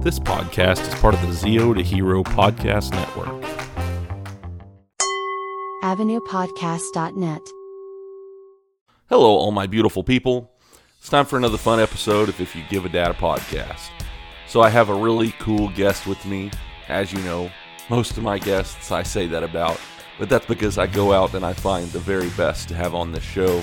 This podcast is part of the Zeo to Hero Podcast Network. AvenuePodcast.net. Hello, all my beautiful people. It's time for another fun episode of If You Give a Dad a Podcast. So, I have a really cool guest with me. As you know, most of my guests I say that about, but that's because I go out and I find the very best to have on this show.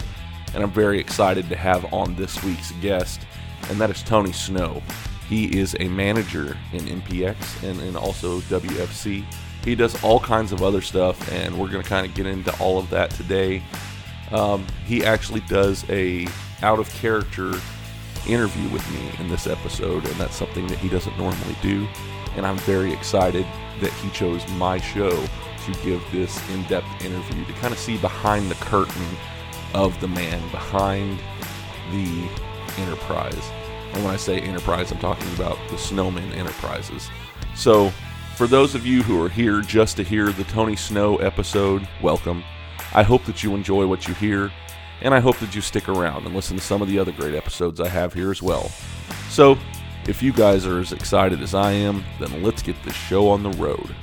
And I'm very excited to have on this week's guest, and that is Tony Snow. He is a manager in MPX and, and also WFC. He does all kinds of other stuff, and we're going to kind of get into all of that today. Um, he actually does a out of character interview with me in this episode, and that's something that he doesn't normally do. And I'm very excited that he chose my show to give this in-depth interview to kind of see behind the curtain of the man behind the enterprise. And when I say enterprise, I'm talking about the Snowman Enterprises. So, for those of you who are here just to hear the Tony Snow episode, welcome. I hope that you enjoy what you hear, and I hope that you stick around and listen to some of the other great episodes I have here as well. So, if you guys are as excited as I am, then let's get this show on the road.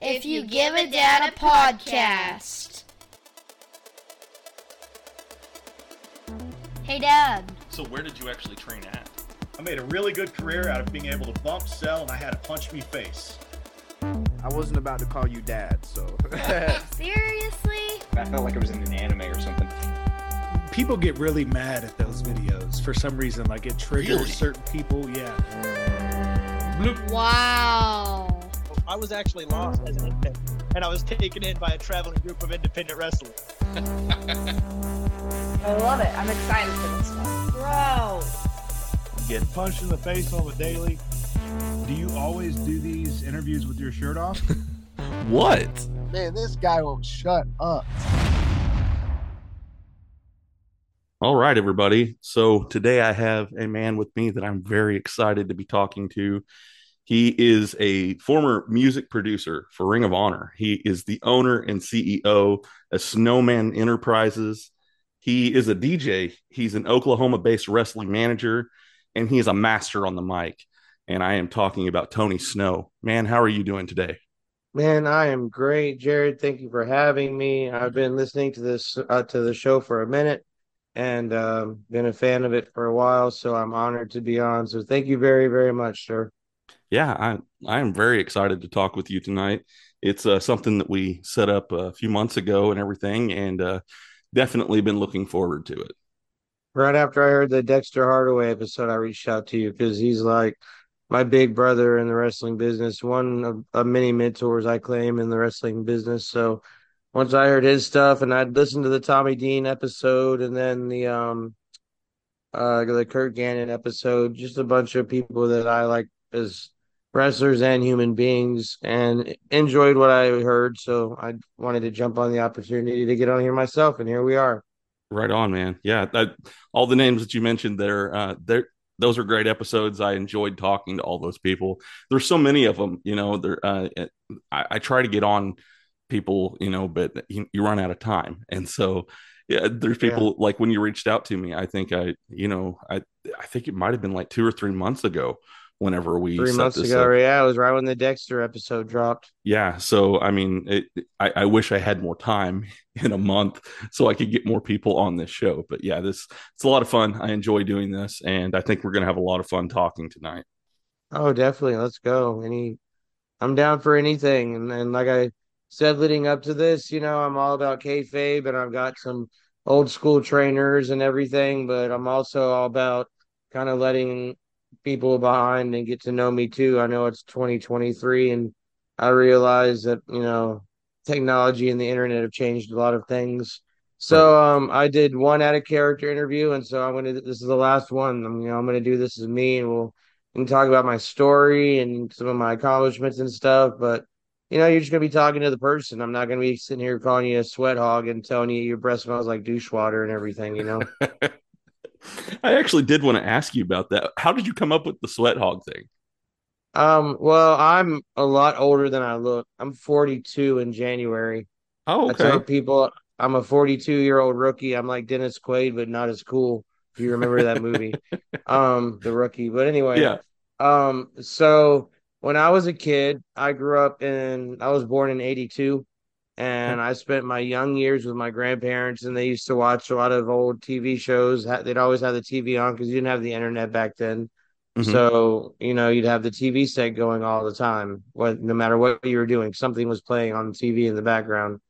If you give a dad a podcast. Hey, Dad. So, where did you actually train at? I made a really good career out of being able to bump, sell, and I had a punch me face. I wasn't about to call you dad, so. Seriously? I felt like it was in an anime or something. people get really mad at those videos for some reason. Like it triggers Really? certain people. Yeah. Wow. I was actually lost as an infant, and I was taken in by a traveling group of independent wrestlers. I love it. I'm excited for this one. Bro. Get punched in the face on the daily. Do you always do these interviews with your shirt off? What? Man, this guy won't shut up. All right, everybody. So today I have a man with me that I'm very excited to be talking to. He is a former music producer for Ring of Honor. He is the owner and CEO of Snowman Enterprises. He is a DJ. He's an Oklahoma based wrestling manager, and he is a master on the mic. And I am talking about Tony Snow. Man, how are you doing today? Man, I am great, Jared. Thank you for having me. I've been listening to this uh, to the show for a minute and um, been a fan of it for a while, so I'm honored to be on. So thank you very, very much, sir. Yeah, I I am very excited to talk with you tonight. It's uh, something that we set up a few months ago and everything, and uh, definitely been looking forward to it. Right after I heard the Dexter Hardaway episode, I reached out to you because he's like my big brother in the wrestling business, one of, of many mentors I claim in the wrestling business. So once I heard his stuff and I'd listened to the Tommy Dean episode and then the um uh the Kurt Gannon episode, just a bunch of people that I like as wrestlers and human beings and enjoyed what I heard. So I wanted to jump on the opportunity to get on here myself and here we are. Right on, man. Yeah, that, all the names that you mentioned there, uh, there, those are great episodes. I enjoyed talking to all those people. There's so many of them, you know. There, uh, I, I try to get on people, you know, but you, you run out of time, and so yeah, there's people like when you reached out to me. I think I, you know, I, I think it might have been like two or three months ago. Whenever we Three set months ago, up. yeah, it was right when the Dexter episode dropped. yeah so i mean it, I, I wish i had more time in a month so i could get more people on this show but yeah this it's a lot of fun i enjoy doing this and i think we're going to have a lot of fun talking tonight Oh, definitely. Let's go. Any, I'm down for anything. And and like I said, leading up to this, you know, I'm all about kayfabe, and I've got some old school trainers and everything. But I'm also all about kind of letting people behind and get to know me too. I know it's 2023, and I realize that you know technology and the internet have changed a lot of things. So um, I did one out of character interview, and so I'm gonna. This is the last one. I'm you know I'm gonna do this as me, and we'll we can talk about my story and some of my accomplishments and stuff. But you know, you're just gonna be talking to the person. I'm not gonna be sitting here calling you a sweat hog and telling you your breath smells like douche water and everything. You know. i actually did want to ask you about that how did you come up with the sweat hog thing um. Well, I'm a lot older than I look. I'm 42 in January. oh I tell people I'm a 42 year old rookie. I'm like Dennis Quaid, but not as cool. If you remember that movie, um, the rookie. But anyway, Yeah. um, so when I was a kid, I grew up in. I was born in '82, and I spent my young years with my grandparents, and they used to watch a lot of old TV shows. They'd always have the TV on because you didn't have the internet back then. Mhm. So you know you'd have the TV set going all the time. What no matter what you were doing, something was playing on the TV in the background.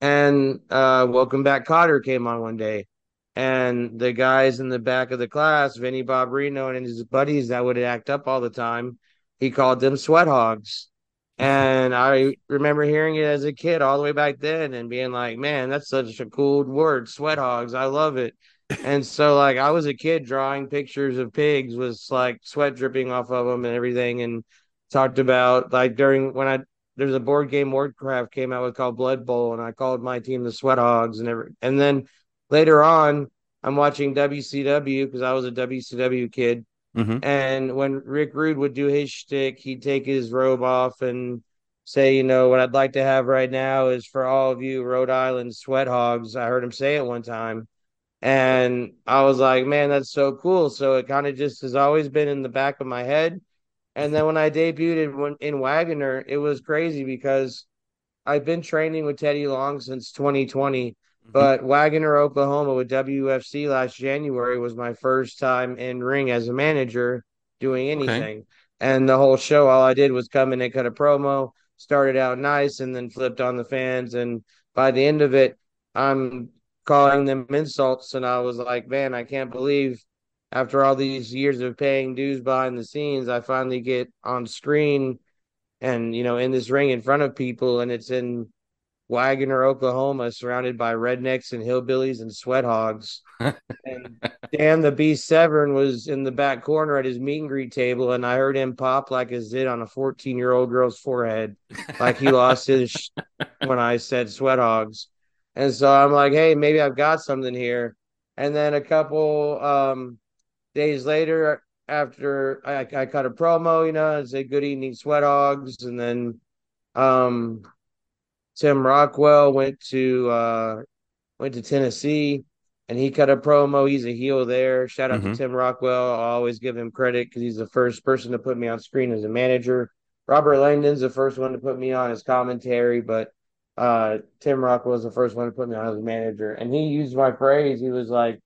And uh, Welcome Back Kotter came on one day, and the guys in the back of the class, Vinnie Barbarino and his buddies that would act up all the time, he called them sweat hogs. And I remember hearing it as a kid all the way back then and being like, man, that's such a cool word, sweat hogs. I love it. And so, like, I was a kid drawing pictures of pigs with like sweat dripping off of them and everything, and talked about like during when I there's a board game Warcraft came out with called Blood Bowl, and I called my team the Sweat Hogs, and every and then later on, I'm watching WCW because I was a WCW kid, Mhm. and when Rick Rude would do his shtick, he'd take his robe off and say, you know, what I'd like to have right now is for all of you Rhode Island sweat hogs. I heard him say it one time. And I was like, man, that's so cool. So it kind of just has always been in the back of my head. And then when I debuted in Wagoner, it was crazy because I've been training with Teddy Long since 2020. Mm-hmm. But Wagoner, Oklahoma, with WFC last January was my first time in ring as a manager doing anything. And the whole show, all I did was come in and cut a promo, started out nice, and then flipped on the fans. And by the end of it, I'm calling them insults. And I was like, man, I can't believe after all these years of paying dues behind the scenes, I finally get on screen and, you know, in this ring in front of people. And it's in Wagoner, Oklahoma, surrounded by rednecks and hillbillies and sweat hogs. and Dan the Beast Severn was in the back corner at his meet and greet table, and I heard him pop like a zit on a 14 year old girl's forehead, like he lost his sh- when I said sweat hogs. And so I'm like, hey, maybe I've got something here. And then a couple um, days later, after I, I cut a promo, you know, and said good evening, sweat hogs, and then um Tim Rockwell went to uh went to Tennessee and he cut a promo. He's a heel there. Shout out Mhm. to Tim Rockwell. I always give him credit because he's the first person to put me on screen as a manager. Robert Langdon's the first one to put me on as commentary, but uh Tim was the first one to put me on as a manager. And he used my phrase. He was like,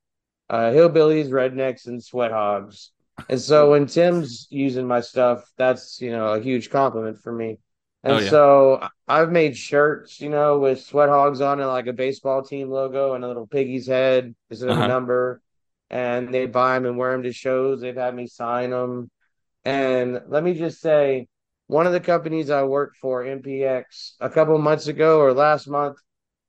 uh, hillbillies, rednecks, and sweat hogs. And so when Tim's using my stuff, that's you know a huge compliment for me. And Oh, yeah. so I've made shirts, you know, with sweat hogs on it, like a baseball team logo and a little piggy's head instead of Uh-huh. a number. And they buy them and wear them to shows. They've had me sign them. And let me just say, one of the companies I worked for, MPX, a couple months ago or last month,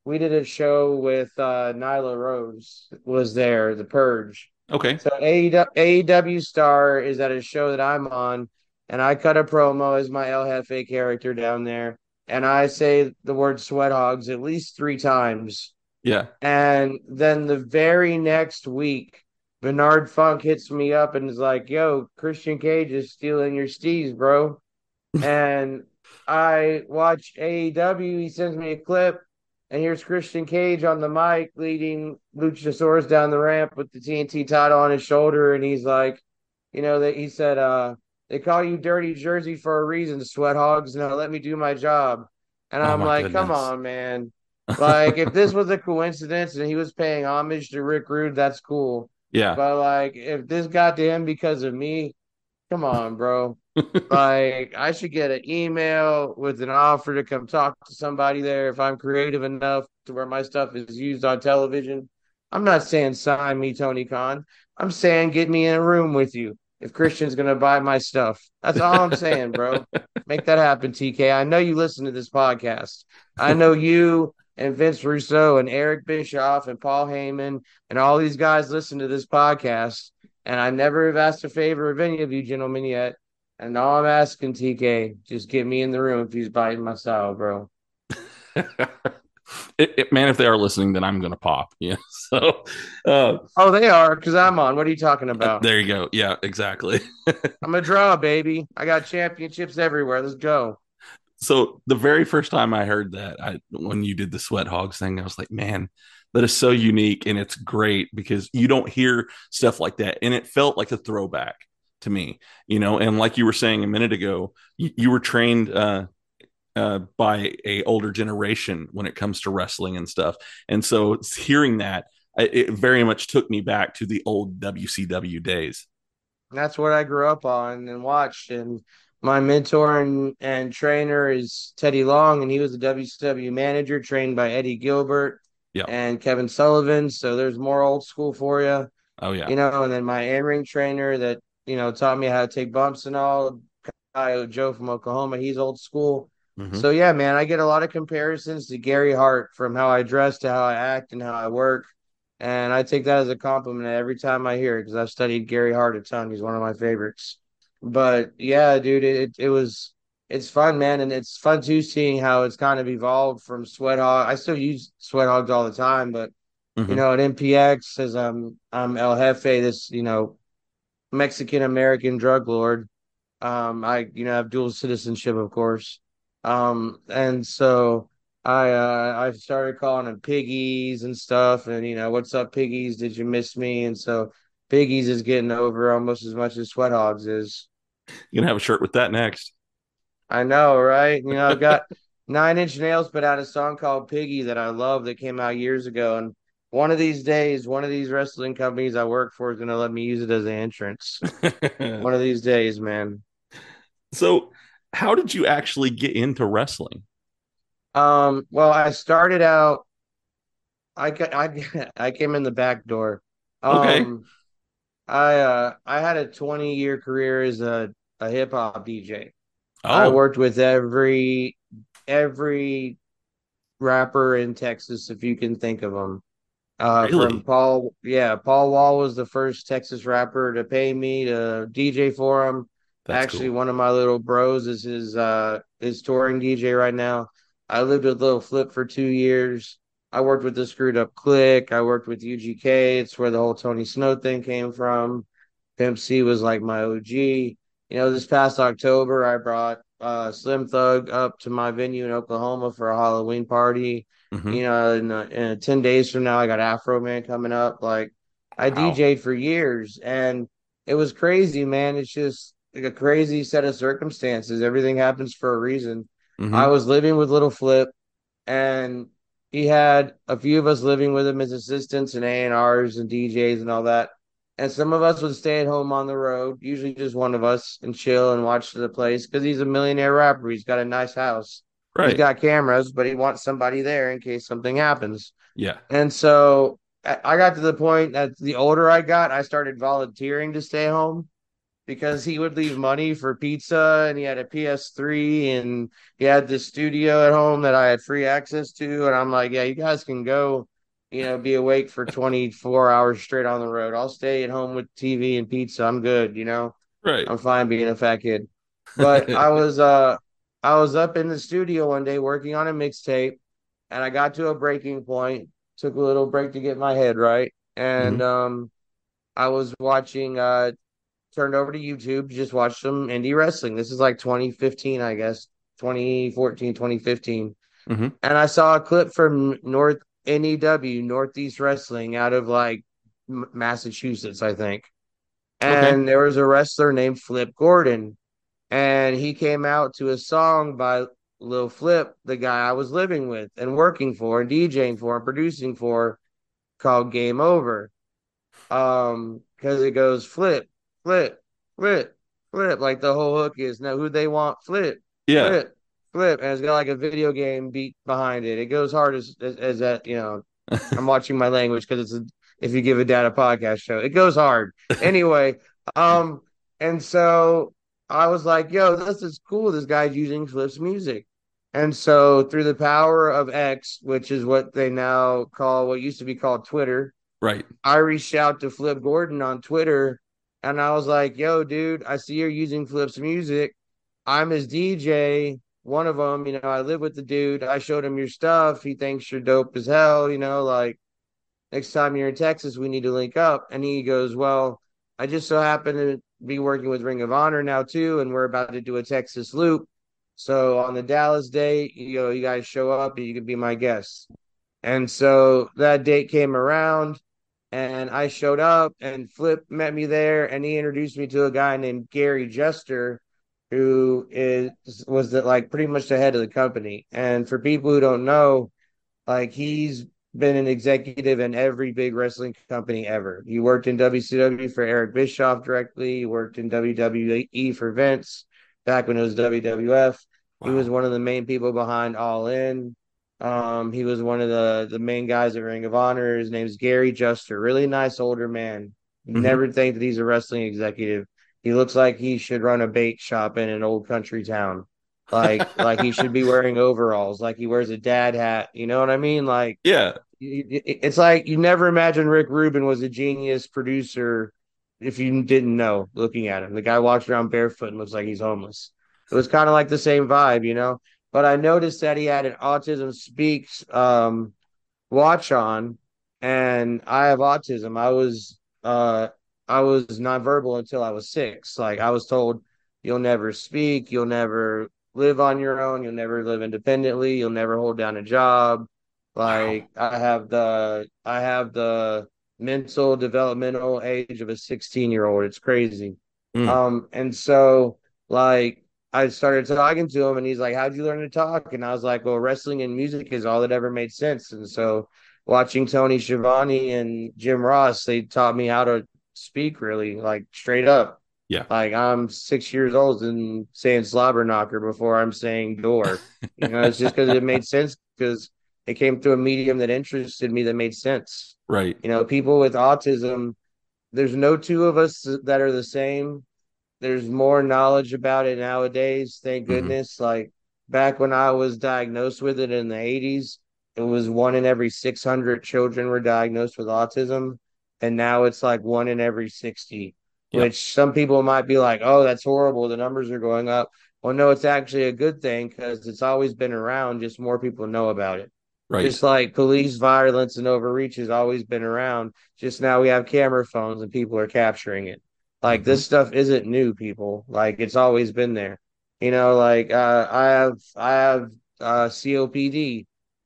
we did a show with uh, Nyla Rose was there, The Purge. Okay. So AEW, AEW Star is at a show that I'm on, and I cut a promo as my El Jefe character down there, and I say the word sweat hogs at least three times. Yeah. And then the very next week, Bernard Funk hits me up and is like, "Yo, Christian Cage is stealing your steez, bro." and I watch AEW. He sends me a clip, and here's Christian Cage on the mic leading Luchasaurus down the ramp with the TNT title on his shoulder, and he's like, you know, that he said, uh, they call you Dirty Jersey for a reason, sweat hogs. Now let me do my job. And Oh, I'm like, come on, man. Like, if this was a coincidence and he was paying homage to Rick Rude, that's cool. Yeah. But like, if this got to him because of me, come on, bro. like, I should get an email with an offer to come talk to somebody there if I'm creative enough to where my stuff is used on television. I'm not saying sign me, Tony Khan. I'm saying get me in a room with you if Christian's gonna buy my stuff. That's all I'm saying, bro. Make that happen, TK. I know you listen to this podcast. I know you and Vince Russo and Eric Bischoff and Paul Heyman and all these guys listen to this podcast. And I never have asked a favor of any of you gentlemen yet. And all I'm asking, TK, just get me in the room if he's biting my style, bro. It, it- man, if they are listening, then I'm going to pop. Yeah. So, uh, Oh, they are, because I'm on. What are you talking about? there you go. Yeah, exactly. I'm a draw, baby. I got championships everywhere. Let's go. So the very first time I heard that, I when you did the sweat hogs thing, I was like, man, that is so unique and it's great because you don't hear stuff like that, and it felt like a throwback to me, you know. And like you were saying a minute ago, you, you were trained uh, uh, by a older generation when it comes to wrestling and stuff, and so hearing that, it very much took me back to the old WCW days. That's what I grew up on and watched, and my mentor and, and trainer is Teddy Long, and he was a WCW manager trained by Eddie Gilbert yeah. and Kevin Sullivan. So there's more old school for you. Oh yeah. You know, and then my in ring trainer that, you know, taught me how to take bumps and all, Joe from Oklahoma, he's old school. Mm-hmm. So yeah, man, I get a lot of comparisons to Gary Hart from how I dress to how I act and how I work. And I take that as a compliment every time I hear it because I've studied Gary Hart a ton. He's one of my favorites. But yeah, dude, it it was it's fun, man, and it's fun too seeing how it's kind of evolved from Sweat Hog. I still use Sweat Hogs all the time, but mm-hmm. you know, at MPX as I'm I'm El Jefe, this you know Mexican American drug lord. Um, I you know have dual citizenship, of course. Um, and so I uh I started calling them piggies and stuff, and you know, what's up, piggies? Did you miss me? And so piggies is getting over almost as much as Sweat Hogs is. You're gonna have a shirt with that next. I know, right? You know, I've got Nine Inch Nails put out a song called Piggy that I love that came out years ago. And one of these days, one of these wrestling companies I work for is gonna let me use it as an entrance. one of these days, man. So how did you actually get into wrestling? Um, well, I started out I I I came in the back door. Um, okay. I uh I had a 20 year career as a, a hip hop DJ. Oh. I worked with every every rapper in Texas if you can think of them. Uh, really? From Paul, yeah, Paul Wall was the first Texas rapper to pay me to DJ for him. That's Actually, cool. one of my little bros is his uh his touring DJ right now. I lived with Little Flip for two years. I worked with the Screwed Up Click. I worked with UGK. It's where the whole Tony Snow thing came from. Pimp C was like my OG. You know, this past October, I brought uh, Slim Thug up to my venue in Oklahoma for a Halloween party. Mm-hmm. You know, in, uh, in, 10 days from now, I got Afroman coming up. Like, I wow. DJ'd for years and it was crazy, man. It's just like a crazy set of circumstances. Everything happens for a reason. Mm-hmm. I was living with Little Flip and he had a few of us living with him as assistants and A&Rs and DJs and all that. And some of us would stay at home on the road, usually just one of us, and chill and watch the place because he's a millionaire rapper. He's got a nice house. Right. He's got cameras, but he wants somebody there in case something happens. Yeah. And so I got to the point that the older I got, I started volunteering to stay home because he would leave money for pizza and he had a PS3 and he had this studio at home that I had free access to. And I'm like, yeah, you guys can go, you know, be awake for 24 hours straight on the road. I'll stay at home with TV and pizza. I'm good, you know? Right. I'm fine being a fat kid. But I was, uh, I was up in the studio one day working on a mixtape and I got to a breaking point, took a little break to get my head right. And, mm-hmm. um, I was watching uh turned over to YouTube, just watched some indie wrestling. This is like 2015, I guess, 2014, 2015. Mm-hmm. And I saw a clip from North NEW, Northeast Wrestling, out of like Massachusetts, I think. And okay. there was a wrestler named Flip Gordon. And he came out to a song by Lil Flip, the guy I was living with and working for and DJing for and producing for called Game Over. Um, because it goes flip, flip, flip, flip. Like the whole hook is now who they want, flip, yeah, flip, flip, and it's got like a video game beat behind it. It goes hard as as, as that you know. I'm watching my language because it's a if you give a dad a podcast show, it goes hard. Anyway, um, and so I was like, yo, this is cool. This guy's using Flip's music. And so through the power of X, which is what they now call what used to be called Twitter. Right. I reached out to Flip Gordon on Twitter and I was like, yo, dude, I see you're using Flip's music. I'm his DJ. One of them, you know, I live with the dude. I showed him your stuff. He thinks you're dope as hell. You know, like next time you're in Texas, we need to link up. And he goes, well, I just so happen to be working with Ring of Honor now too, and we're about to do a Texas loop. So on the Dallas date, you know, you guys show up, and you could be my guests. And so that date came around and I showed up and Flip met me there and he introduced me to a guy named Gary Juster who is was the, like pretty much the head of the company. And for people who don't know, like he's been an executive in every big wrestling company ever. He worked in WCW for Eric Bischoff directly. He worked in WWE for Vince back when it was WWF. Wow. He was one of the main people behind All In. Um, he was one of the the main guys at Ring of Honor. His name's Gary Juster, really nice older man. Mm-hmm. Never think that he's a wrestling executive. He looks like he should run a bait shop in an old country town. Like like he should be wearing overalls, like he wears a dad hat. You know what I mean? Like yeah, it's like you never imagine Rick Rubin was a genius producer if you didn't know looking at him. The guy walks around barefoot and looks like he's homeless. It was kind of like the same vibe, you know but I noticed that he had an Autism Speaks um, watch on, and I have autism. I was uh, I was nonverbal until I was six. Like I was told, you'll never speak, you'll never live on your own, you'll never live independently, you'll never hold down a job. Like wow. I have the I have the mental developmental age of a 16 year old. It's crazy. Mm. Um, and so like I started talking to him and he's like, How'd you learn to talk? And I was like, Well, wrestling and music is all that ever made sense. And so watching Tony Schiavone and Jim Ross, they taught me how to speak really, like straight up. Yeah. Like I'm six years old and saying slobber knocker before I'm saying door. you know, it's just because it made sense because it came through a medium that interested me that made sense. Right. You know, people with autism, there's no two of us that are the same there's more knowledge about it nowadays. Thank mm-hmm. goodness. Mm-hmm. Like back when I was diagnosed with it in the 80s, it was one in every 600 children were diagnosed with autism. And now it's like one in every 60, yep. which some people might be like, oh, that's horrible. The numbers are going up. Well, no, it's actually a good thing because it's always been around, just more people know about it. Right. Just like police violence and overreach has always been around. Just now we have camera phones and people are capturing it. Like this stuff isn't new, people. Like it's always been there. You know, like uh, I have I have uh, COPD.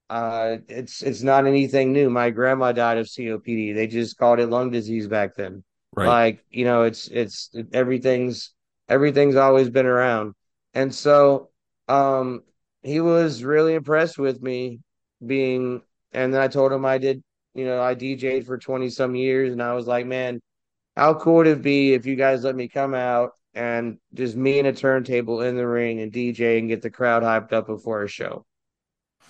Uh, it's it's not anything new. My grandma died of COPD. They just called it lung disease back then. Right. Like you know, it's it's everything's everything's always been around. And so, um, he was really impressed with me being. And then I told him I did. You know, I DJed for twenty some years, and I was like, man how cool would it be if you guys let me come out and just me and a turntable in the ring and DJ and get the crowd hyped up before a show?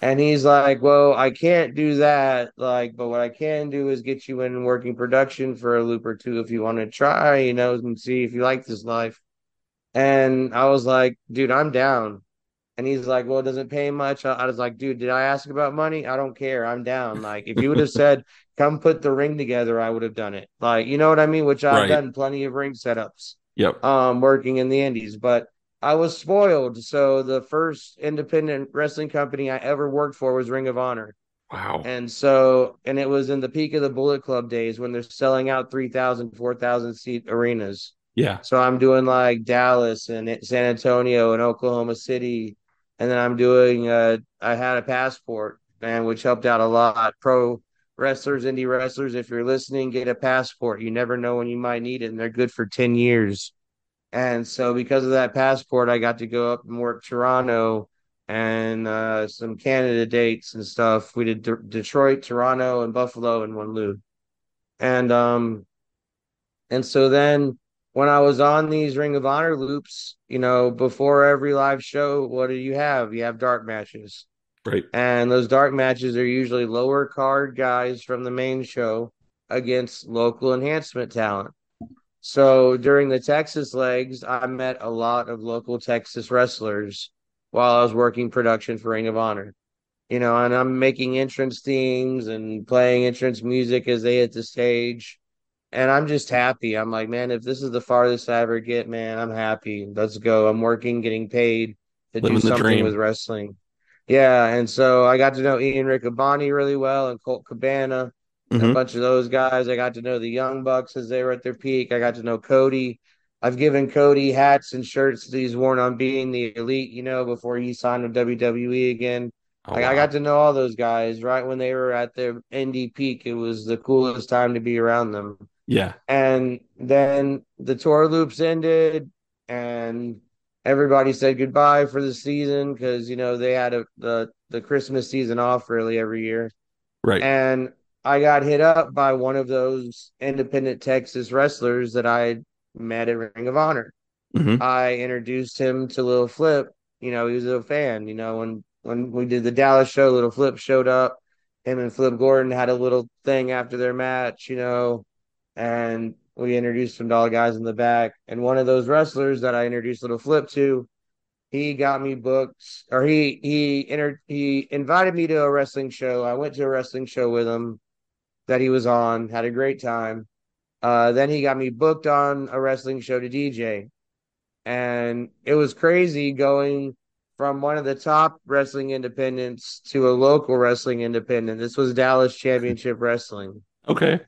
And he's like, Well, I can't do that. Like, but what I can do is get you in working production for a loop or two if you want to try, you know, and see if you like this life. And I was like, Dude, I'm down. And he's like, Well, it doesn't pay much. I was like, Dude, did I ask about money? I don't care. I'm down. Like, if you would have said, Come put the ring together, I would have done it. Like, you know what I mean? Which I've right. done plenty of ring setups. Yep. Um, working in the Indies. But I was spoiled. So the first independent wrestling company I ever worked for was Ring of Honor. Wow. And so, and it was in the peak of the Bullet Club days when they're selling out 3,000, 4,000 seat arenas. Yeah. So I'm doing like Dallas and San Antonio and Oklahoma City and then I'm doing uh I had a passport man which helped out a lot. Pro wrestlers, indie wrestlers, if you're listening, get a passport. You never know when you might need it, and they're good for 10 years. And so because of that passport, I got to go up and work Toronto and uh, some Canada dates and stuff. We did D- Detroit, Toronto, and Buffalo in one loop. And um and so then when I was on these Ring of Honor loops, you know, before every live show, what do you have? You have dark matches. Right. And those dark matches are usually lower card guys from the main show against local enhancement talent. So during the Texas legs, I met a lot of local Texas wrestlers while I was working production for Ring of Honor. You know, and I'm making entrance themes and playing entrance music as they hit the stage and I'm just happy. I'm like, man, if this is the farthest I ever get, man, I'm happy. Let's go. I'm working, getting paid to Living do something with wrestling. Yeah, and so I got to know Ian Riccaboni really well and Colt Cabana, mm-hmm. a bunch of those guys. I got to know the Young Bucks as they were at their peak. I got to know Cody. I've given Cody hats and shirts that he's worn on being the elite, you know, before he signed with WWE again. Oh, like, I got to know all those guys right when they were at their indie peak. It was the coolest time to be around them. yeah. And then the tour loops ended, and everybody said goodbye for the season because you know they had a, the the Christmas season off really every year. Right. And I got hit up by one of those independent Texas wrestlers that I met at Ring of Honor. Mhm. I introduced him to Little Flip. You know, he was a fan. You know, when when we did the Dallas show, Little Flip showed up. Him and Flip Gordon had a little thing after their match. You know, and we introduced some the guys in the back. And one of those wrestlers that I introduced Little Flip to, he got me books, or he he entered he invited me to a wrestling show. I went to a wrestling show with him that he was on, had a great time. Uh, then he got me booked on a wrestling show to DJ, and it was crazy going from one of the top wrestling independents to a local wrestling independent. This was Dallas Championship Wrestling Okay.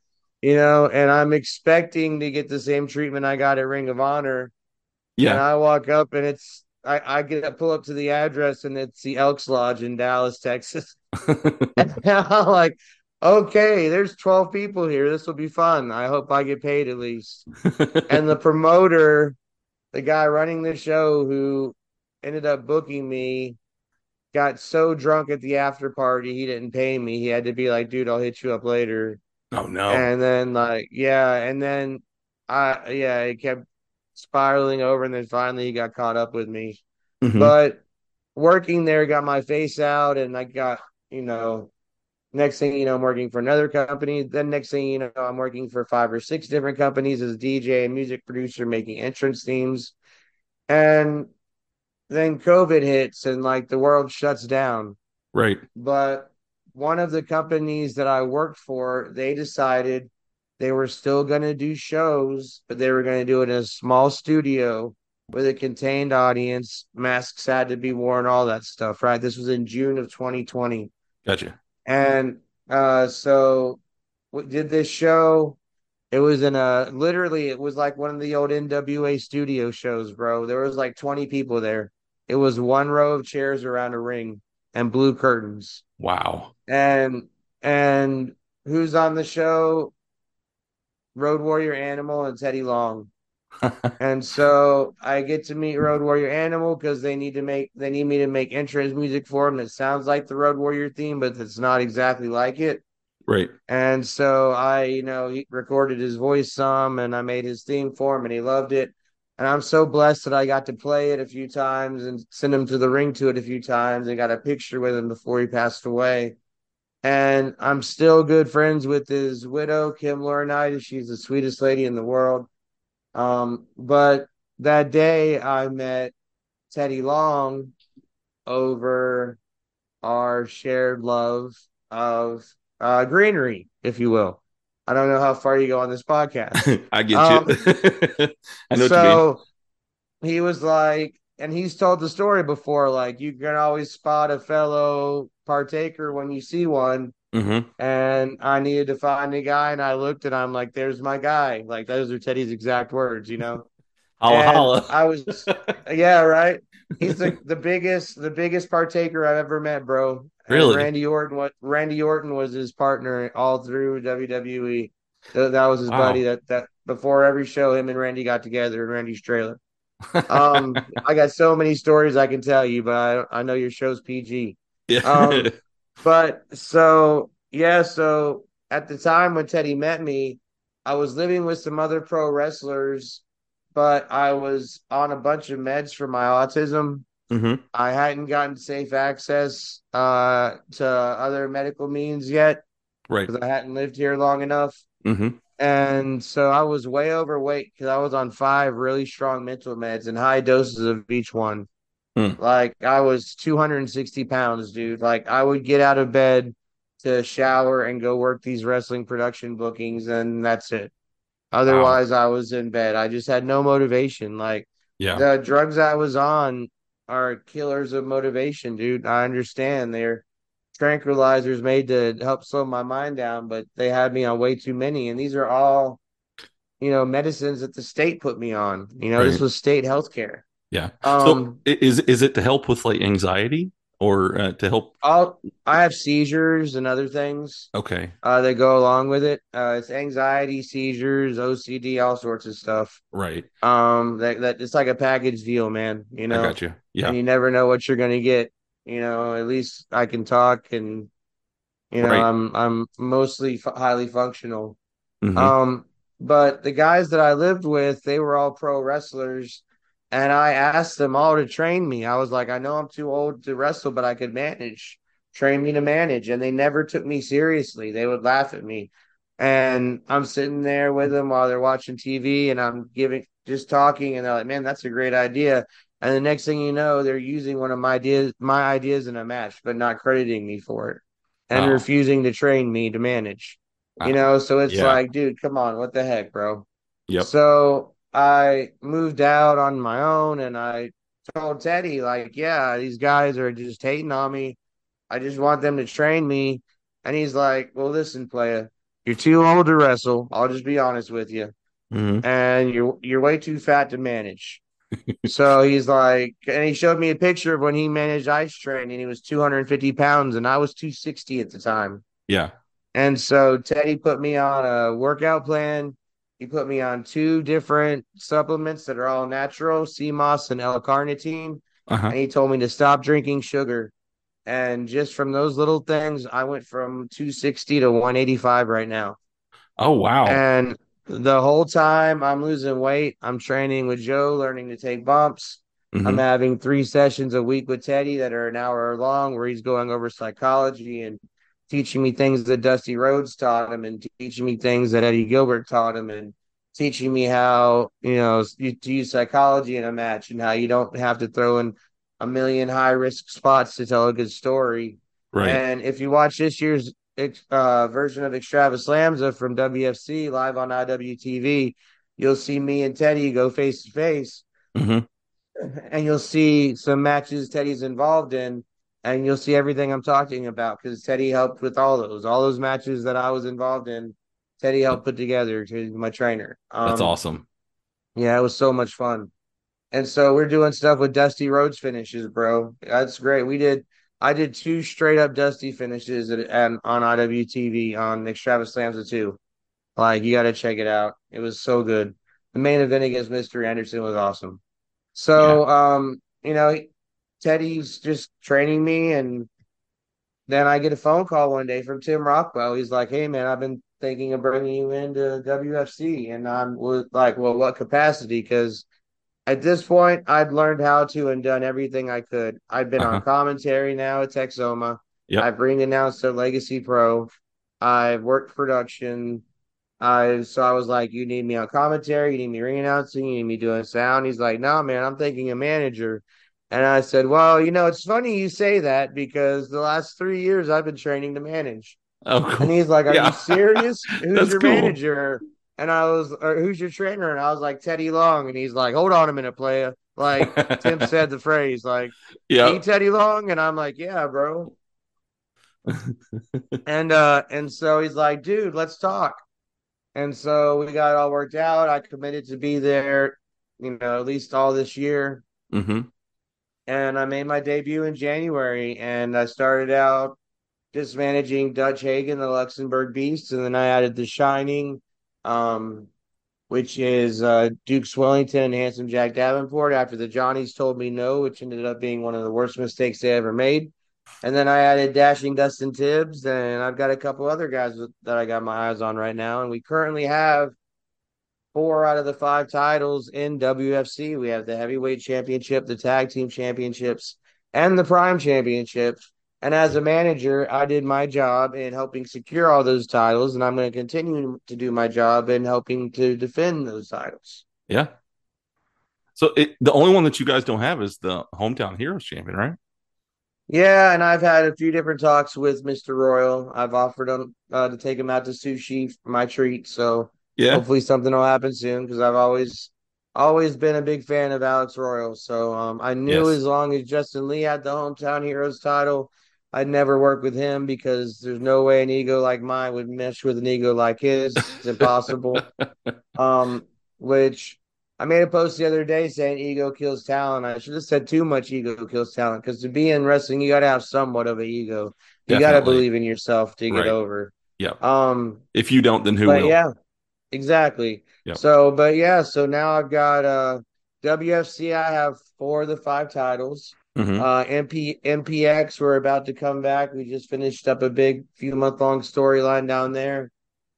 You know, and I'm expecting to get the same treatment I got at Ring of Honor. And Yeah. I walk up and it's I, I get to pull up to the address and it's the Elks Lodge in Dallas, Texas. and I'm like, okay, there's 12 people here. This will be fun. I hope I get paid at least. and the promoter, the guy running the show who ended up booking me, got so drunk at the after party he didn't pay me. He had to be like, dude, I'll hit you up later. Oh no. And then like yeah, and then I yeah, it kept spiraling over and then finally he got caught up with me. Mhm. But working there got my face out and I got, you know, next thing you know, I'm working for another company. Then next thing you know, I'm working for five or six different companies as DJ and music producer making entrance themes. And then COVID hits and like the world shuts down right. but one of the companies that I worked for, they decided they were still going to do shows, but they were going to do it in a small studio with a contained audience. Masks had to be worn, all that stuff, right? This was in June of 2020. Gotcha. And uh, so we did this show. It was in a literally, it was like one of the old NWA studio shows, bro. There was like 20 people there. It was one row of chairs around a ring and blue curtains. Wow. and and who's on the show? Road warrior animal and teddy long. And so i get to meet road warrior animal because they need to make they need me to make entrance music for them It sounds like the road warrior theme but it's not exactly like it. Right. and so i you know he recorded his voice some and i made his theme for him and he loved it and i'm so blessed that i got to play it a few times and send him to the ring to it a few times and got a picture with him before he passed away and I'm still good friends with his widow, Kim Laurinaitis. She's the sweetest lady in the world. Um, but that day I met Teddy Long over our shared love of uh, greenery, if you will. I don't know how far you go on this podcast. I get Um, you. I know what you so he was like, and he's told the story before, like you can always spot a fellow partaker when you see one. Mm-hmm. And I needed to find a guy, and I looked and I'm like, there's my guy. Like those are Teddy's exact words, you know. Holla holla. I was yeah, right. He's the, the biggest the biggest partaker I've ever met, bro. And Really? Randy Orton what Randy Orton was his partner all through WWE. Th- That was his Wow. buddy that that before every show him and Randy got together in Randy's trailer. Um I got so many stories I can tell you, but I I know your show's PG. yeah. um, But so yeah, so at the time when Teddy met me, I was living with some other pro wrestlers, but I was on a bunch of meds for my autism. Mm-hmm. I hadn't gotten safe access uh to other medical means yet Right. because I hadn't lived here long enough. Mm-hmm. And so I was way overweight because I was on five really strong mental meds and high doses of each one. Hmm. Like I was 260 pounds, dude. Like I would get out of bed to shower and go work these wrestling production bookings, and that's it. Otherwise, I was in bed. I just had no motivation. Like Yeah. the drugs I was on are killers of motivation, dude. I understand they're tranquilizers made to help slow my mind down, but they had me on way too many. And these are all you know, medicines that the state put me on. You know, this was state health care. Yeah. Um, i- is is it to help with like anxiety or uh, to help? I'll, I have seizures and other things Okay. uh, that go along with it. Uh, it's anxiety, seizures, OCD, all sorts of stuff. Right. Um, that, that it's like a package deal, man. You know, I got you. Yeah. and you never know what you're gonna get. You know, at least I can talk, and you know, Right. I'm I'm mostly f- highly functional. Mhm. Um, but the guys that I lived with, they were all pro wrestlers, and I asked them all to train me. I was like, I know I'm too old to wrestle, but I could manage. Train me to manage, and they never took me seriously. They would laugh at me, and I'm sitting there with them while they're watching TV, and I'm giving just talking, and they're like, "Man, that's a great idea." And the next thing you know, they're using one of my ideas, my ideas in a match, but not crediting me for it, and Oh. refusing to train me to manage. You Ah, know, so it's yeah. like, dude, come on, what the heck, bro? Yep. So I moved out on my own and I told Teddy, like, yeah, these guys are just hating on me. I just want them to train me. And he's like, well, listen, playa, you're too old to wrestle. I'll just be honest with you. Mhm. And you're you're way too fat to manage. so he's like, and he showed me a picture of when he managed ice train and he was 250 pounds and I was 260 at the time. Yeah. And so Teddy put me on a workout plan. He put me on two different supplements that are all natural, sea moss and L-carnitine. Uh-huh. And he told me to stop drinking sugar. And just from those little things, I went from 260 to 185 right now. Oh wow. And the whole time I'm losing weight, I'm training with Joe, learning to take bumps. I'm Mhm. having three sessions a week with Teddy that are an hour long where he's going over psychology and teaching me things that Dusty Rhodes taught him and teaching me things that Eddie Gilbert taught him and teaching me how, you know, you, to use psychology in a match and how you don't have to throw in a million high risk spots to tell a good story. Right. And if you watch this year's uh, version of Extravasalamza from WFC live on IWTV, you'll see me and Teddy go face to face hmm and you'll see some matches Teddy's involved in, and you'll see everything I'm talking about because Teddy helped with all those, all those matches that I was involved in. Teddy helped put together to my trainer. That's Um, awesome. Yeah, it was so much fun. And so we're doing stuff with Dusty Rhodes finishes, bro. That's great. We did. I did two straight up Dusty finishes at, at on IWTV on Extravasalamza 2. Like you got to check it out. It was so good. The main event against Mr. Anderson was awesome. So, um, you know, Teddy's just training me, and then I get a phone call one day from Tim Rockwell. He's like, "Hey, man, I've been thinking of bringing you into WFC," and I'm like, "Well, what capacity?" Because at this point, I'd learned how to and done everything I could. I've been Uh-huh. on commentary now at Texoma. Yep. I've ring announced at Legacy Pro. I've worked production. I so I was like, you need me on commentary, you need me ring announcing, you need me doing sound. He's like, no, man, I'm thinking a manager. And I said, well, you know, it's funny you say that because the last three years I've been training to manage. Oh, cool. And he's like, Are Yeah. you serious? Who's your cool. manager? And I was, or who's your trainer? And I was like, Teddy Long. And he's like, Hold on a minute, player. Like Tim said the phrase, like, yeah. "Hey, Teddy Long," and I'm like, "Yeah, bro." and uh, and so he's like, "Dude, let's talk." And so we got all worked out. I committed to be there, you know, at least all this year. hmm And I made my debut in January, and I started out just managing Dutch Hagen, the Luxembourg Beast, and then I added The Shining, um, which is uh, Duke Swellington and Handsome Jack Davenport. After the Johnnies told me no, which ended up being one of the worst mistakes they ever made. And then I added Dashing Dustin Tibbs, and I've got a couple other guys that I got my eyes on right now. And we currently have four out of the five titles in WFC. We have the heavyweight championship, the tag team championships, and the prime championship. And as a manager, I did my job in helping secure all those titles, and I'm going to continue to do my job in helping to defend those titles. Yeah. So it, the only one that you guys don't have is the hometown heroes champion, right? Yeah, and I've had a few different talks with Mr. Royal. I've offered him uh, to take him out to sushi for my treat, so Yeah. hopefully something will happen soon because I've always always been a big fan of Alex Royal. So um, I knew Yes. as long as Justin Lee had the hometown heroes title, I'd never work with him because there's no way an ego like mine would mesh with an ego like his. It's impossible. um, which I made a post the other day saying ego kills talent. I should have said too much ego kills talent because to be in wrestling, you got to have somewhat of an ego. You got to believe in yourself to get Right. over. Yeah. Um, If you don't, then who will? yeah, exactly. Yep. So, but yeah, so now I've got uh WFC. I have four of the five titles. Mhm. Uh, MP MPX. We're about to come back. We just finished up a big few month long storyline down there,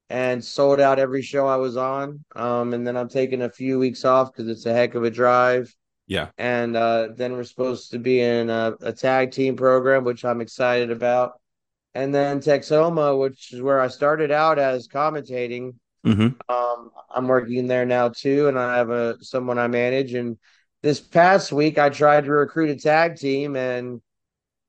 and sold out every show I was on. Um, and then I'm taking a few weeks off because it's a heck of a drive. Yeah. And uh, then we're supposed to be in a, a tag team program, which I'm excited about. And then Texoma, which is where I started out as commentating. Mhm. Um, I'm working there now too, and I have a someone I manage. And this past week, I tried to recruit a tag team, and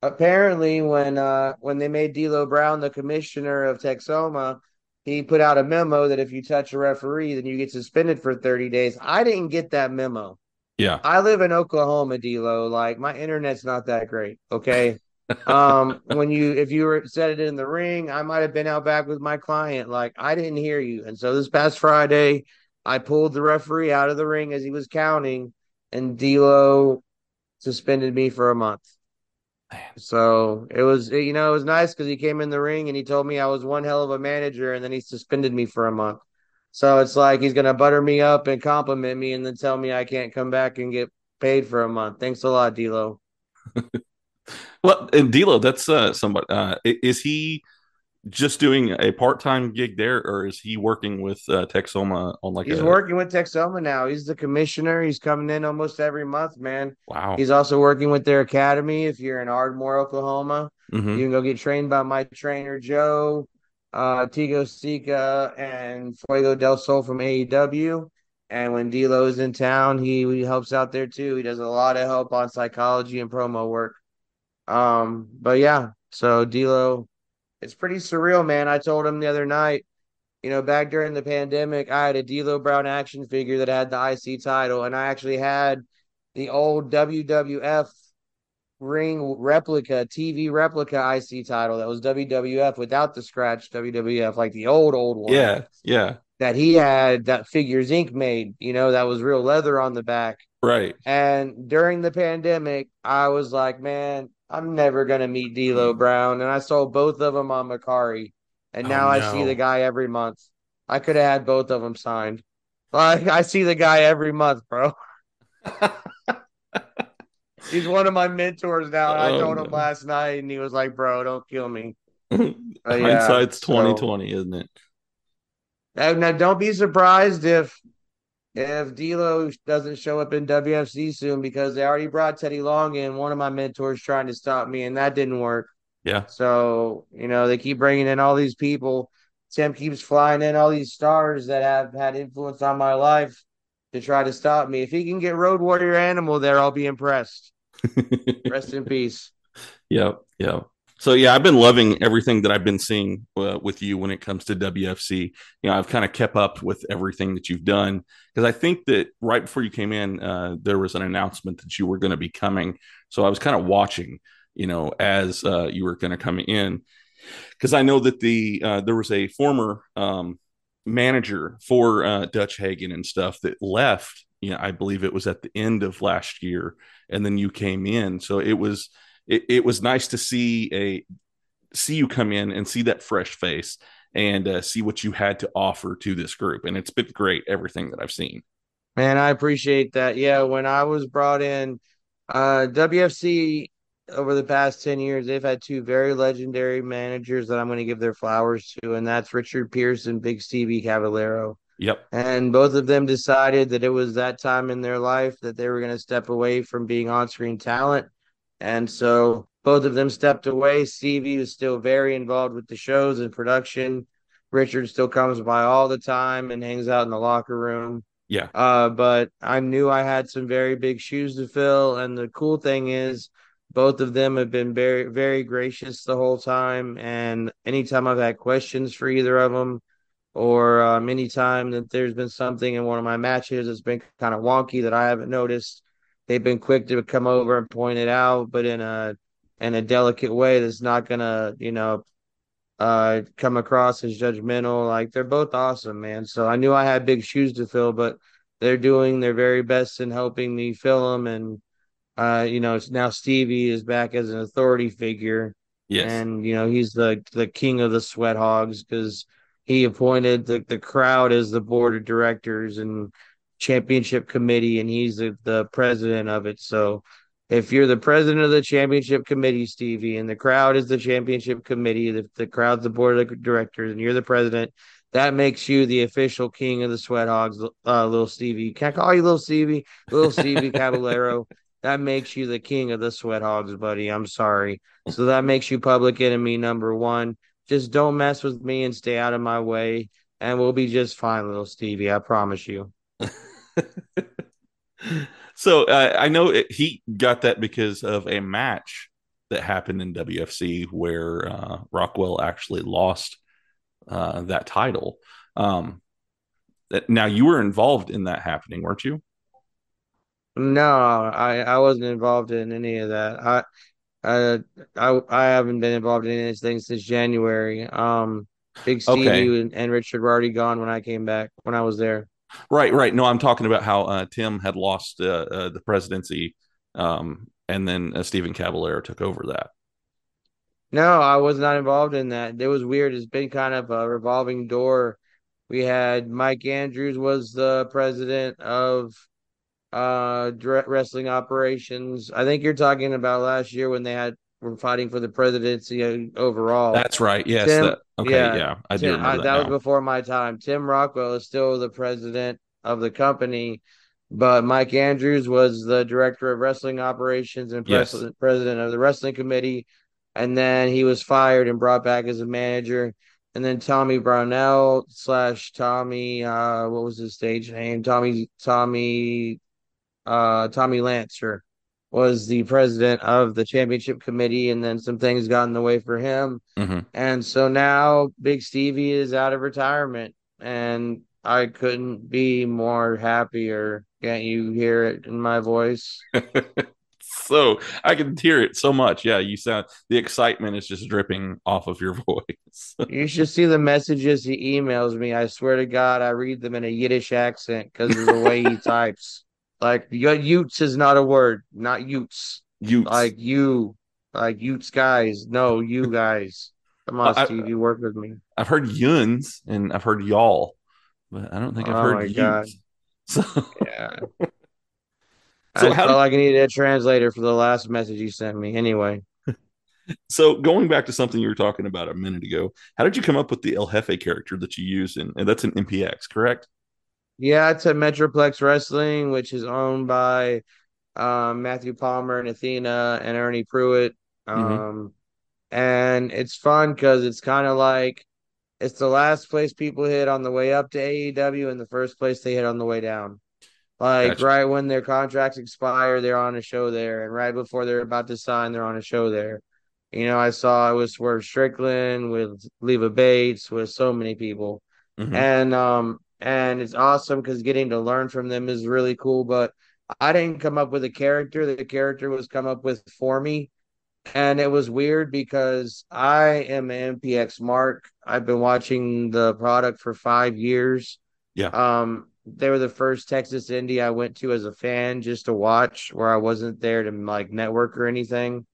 apparently, when uh, when they made D'Lo Brown the commissioner of Texoma, he put out a memo that if you touch a referee, then you get suspended for 30 days. I didn't get that memo. Yeah. I live in Oklahoma, D'Lo. Like my internet's not that great. Okay. Um, when you if you were said it in the ring, I might have been out back with my client. Like I didn't hear you. And so this past Friday, I pulled the referee out of the ring as he was counting, and D'Lo suspended me for a month. So it was, you know, it was nice because he came in the ring and he told me I was one hell of a manager, and then he suspended me for a month. So it's like he's gonna butter me up and compliment me, and then tell me I can't come back and get paid for a month. Thanks a lot, D'Lo. Well, and D'Lo, that's uh, somebody. Uh, is he just doing a part-time gig there, or is he working with uh, Texoma on like He's a working with Texoma now. He's the commissioner. He's coming in almost every month, man. wow? He's also working with their academy. If you're in Ardmore, Oklahoma, Mhm. you can go get trained by my trainer Joe, uh, Tigo Sika, and Fuego del Sol from AEW. And when D'Lo is in town, he, he helps out there too. He does a lot of help on psychology and promo work. Um, but yeah, so D'Lo, it's pretty surreal, man. I told him the other night, you know, back during the pandemic, I had a D'Lo Brown action figure that had the IC title, and I actually had the old WWF ring replica, TV replica IC title that was WWF without the scratch WWF, like the old old one. Yeah, yeah, That he had that Figures Inc. made, you know, that was real leather on the back. right. And during the pandemic, I was like, man, I'm never gonna meet D'Lo Brown, and I sold both of them on Mercari, and Oh, now I see the guy every month. I could have had both of them signed. Like I see the guy every month, bro. He's one of my mentors now. and I Oh, told him last night, and he was like, "Bro, don't kill me." Uh, yeah, Hindsight's so- twenty, isn't it? Now, now, don't be surprised if if D'Lo doesn't show up in WFC soon because they already brought Teddy Long in. One of my mentors trying to stop me, and that didn't work. Yeah, So you know they keep bringing in all these people. Tim keeps flying in all these stars that have had influence on my life to try to stop me. If he can get Road Warrior Animal there, I'll be impressed. Rest in peace. Yep, yep. So yeah, I've been loving everything that I've been seeing uh, with you when it comes to WFC. You know, I've kind of kept up with everything that you've done because I think that right before you came in, uh, there was an announcement that you were going to be coming. So I was kind of watching, you know, as uh, you were going to come in because I know that the uh, there was a former um, manager for uh, Dutch Hagen and stuff that left. You know, I believe it was at the end of last year, and then you came in. So it was it, it was nice to see a see you come in and see that fresh face and uh, see what you had to offer to this group. And it's been great everything that I've seen. Man, I appreciate that. Yeah, when I was brought in, uh, WFC over the past 10 years, they've had two very legendary managers that I'm going to give their flowers to, and that's Richard Pierce and Big Stevie Cavallero. Yep. And both of them decided that it was that time in their life that they were going to step away from being on screen talent. And so both of them stepped away. Stevie was still very involved with the shows and production. Richard still comes by all the time and hangs out in the locker room. Yeah. Uh, but I knew I had some very big shoes to fill. And the cool thing is, both of them have been very, very gracious the whole time. And anytime I've had questions for either of them, or um, anytime that there's been something in one of my matches that's been kind of wonky that I haven't noticed, they've been quick to come over and point it out, but in a in a delicate way that's not gonna, you know, uh, come across as judgmental. Like they're both awesome, man. So I knew I had big shoes to fill, but they're doing their very best in helping me fill them. And uh, you know, now Stevie is back as an authority figure. Yes. And you know, he's the the king of the sweat hogs because he appointed the, the crowd as the board of directors and championship committee, and he's the, the president of it. So if you're the president of the championship committee, Stevie, and the crowd is the championship committee, the, the crowd's the board of directors, and you're the president, that makes you the official king of the sweat hogs, uh, little Stevie. Can I call you little Stevie? Little Stevie Caballero. That makes you the king of the sweat hogs, buddy. I'm sorry. So that makes you public enemy number one. Just don't mess with me and stay out of my way, and we'll be just fine, little Stevie. I promise you. so uh, I know it, he got that because of a match that happened in WFC where uh, Rockwell actually lost uh, that title. Um, now you were involved in that happening, weren't you? No, I I wasn't involved in any of that. I I I, I haven't been involved in anything since January. Um, Big Stevie okay. and, and Richard were already gone when I came back when I was there. Right, right. No, I'm talking about how uh, Tim had lost uh, uh, the presidency, um, and then uh, Stephen Caballero took over that. No, I was not involved in that. It was weird. It's been kind of a revolving door. We had Mike Andrews was the president of uh wrestling operations. I think you're talking about last year when they had were fighting for the presidency overall. That's right. Yes. Tim, that, okay. Yeah, yeah I Tim, do remember I, that. That was before my time. Tim Rockwell is still the president of the company, but Mike Andrews was the director of wrestling operations and yes. president president of the wrestling committee, and then he was fired and brought back as a manager. And then Tommy Brownell slash Tommy, uh, what was his stage name? Tommy Tommy uh, Tommy Lancer was the president of the championship committee, and then some things got in the way for him. Mm-hmm. And so now Big Stevie is out of retirement, and I couldn't be more happier. Can't you hear it in my voice? so I can hear it so much. Yeah, you sound the excitement is just dripping off of your voice. you should see the messages he emails me. I swear to God, I read them in a Yiddish accent because of the way he types. Like Utes is not a word, not Utes. Utes. Like you, like Utes guys. No, you guys. Come on, I, Steve, you work with me. I've heard yuns and I've heard y'all, but I don't think I've oh heard Utes. So yeah. so I how felt like I needed a translator for the last message you sent me. Anyway. so going back to something you were talking about a minute ago, how did you come up with the El Jefe character that you use in and that's an MPX, correct? Yeah, it's a Metroplex Wrestling, which is owned by um, Matthew Palmer and Athena and Ernie Pruitt. Mm-hmm. Um, mm-hmm. And it's fun because it's kind of like it's the last place people hit on the way up to AEW and the first place they hit on the way down. Like gotcha. right when their contracts expire, they're on a show there, and right before they're about to sign, they're on a show there. You know, I saw I was Swerve Strickland with Leva Bates with so many people, mm-hmm. and um, and it's awesome because getting to learn from them is really cool. But I didn't come up with a character; the character was come up with for me, and it was weird because I am an MPX mark. I've been watching the product for five years. Yeah. Um, they were the first Texas indie I went to as a fan just to watch, where I wasn't there to like network or anything.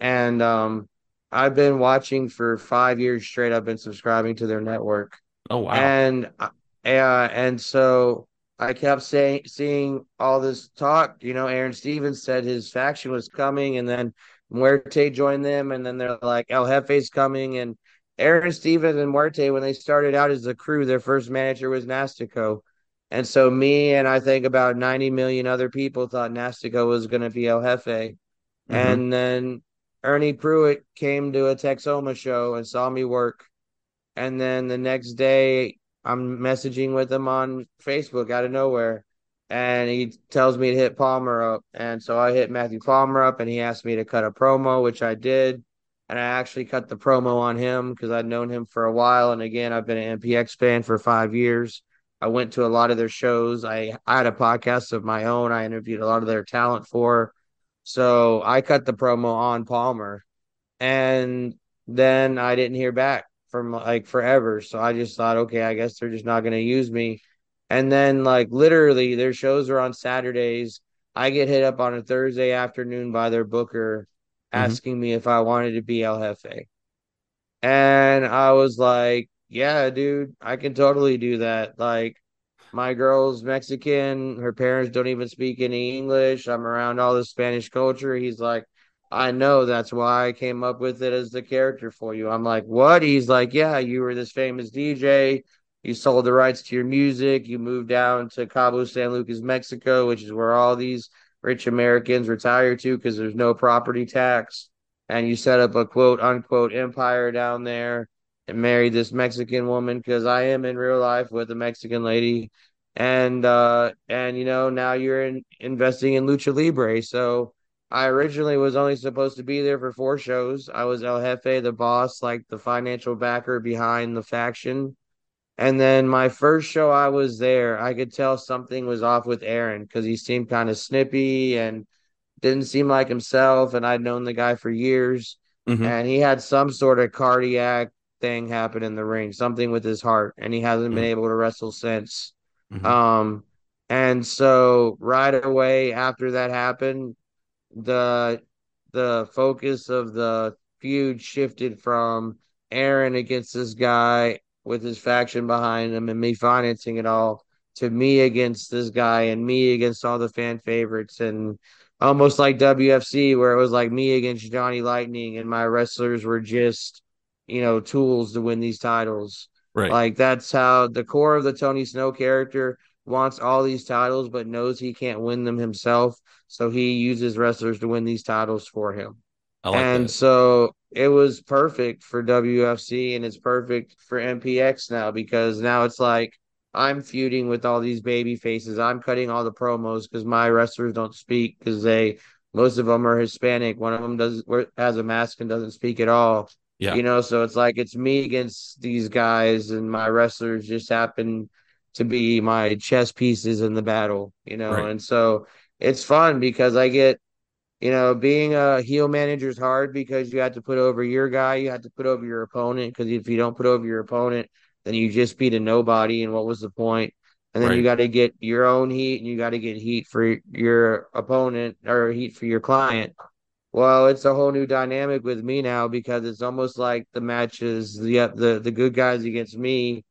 And um, I've been watching for five years straight. I've been subscribing to their network. Oh wow! And uh, and so I kept saying, seeing all this talk. You know, Aaron Stevens said his faction was coming, and then Muerte joined them, and then they're like, El Jefe's coming, and Aaron Stevens and Muerte, when they started out as a crew, their first manager was Nastico. And so me and I think about 90 million other people thought Nastico was going to be El Jefe. Mm-hmm. And then Ernie Pruitt came to a Texoma show and saw me work. And then the next day, I'm messaging with him on Facebook out of nowhere, and he tells me to hit Palmer up, and so I hit Matthew Palmer up, and he asked me to cut a promo, which I did, and I actually cut the promo on him because I'd known him for a while, and again, I've been an MPX fan for five years. I went to a lot of their shows. I I had a podcast of my own. I interviewed a lot of their talent for. So I cut the promo on Palmer, and then I didn't hear back from like forever. So I just thought, okay, I guess they're just not going to use me. And then, like, literally, their shows are on Saturdays. I get hit up on a Thursday afternoon by their booker mm-hmm. asking me if I wanted to be El Jefe. And I was like, yeah, dude, I can totally do that. Like, my girl's Mexican. Her parents don't even speak any English. I'm around all the Spanish culture. He's like, I know that's why I came up with it as the character for you. I'm like, what? He's like, yeah, you were this famous DJ. You sold the rights to your music. You moved down to Cabo San Lucas, Mexico, which is where all these rich Americans retire to because there's no property tax. And you set up a quote unquote empire down there and married this Mexican woman because I am in real life with a Mexican lady. And uh and you know, now you're in, investing in Lucha Libre. So I originally was only supposed to be there for four shows. I was El Jefe, the boss, like the financial backer behind the faction. And then my first show I was there, I could tell something was off with Aaron because he seemed kind of snippy and didn't seem like himself. And I'd known the guy for years. Mhm. And he had some sort of cardiac thing happen in the ring, something with his heart, and he hasn't been Mhm. able to wrestle since. Mhm. Um, and so right away after that happened, the the focus of the feud shifted from Aaron against this guy with his faction behind him and me financing it all to me against this guy and me against all the fan favorites and almost like WFC where it was like me against Johnny Lightning and my wrestlers were just you know tools to win these titles. Right. Like that's how the core of the Tony Snow character wants all these titles but knows he can't win them himself, so he uses wrestlers to win these titles for him. Like and that. so it was perfect for WFC and it's perfect for MPX now because now it's like I'm feuding with all these baby faces. I'm cutting all the promos because my wrestlers don't speak because they most of them are Hispanic. One of them does has a mask and doesn't speak at all. Yeah. You know, so it's like it's me against these guys, and my wrestlers just happen to be my chess pieces in the battle, you know, Right. and so it's fun because I get, you know, being a heel manager is hard because you have to put over your guy, you have to put over your opponent because if you don't put over your opponent, then you just beat a nobody, and what was the point? And then you got to get your own heat, and you got to get heat for your opponent or heat for your client. Well, it's a whole new dynamic with me now because it's almost like the matches the the the good guys against me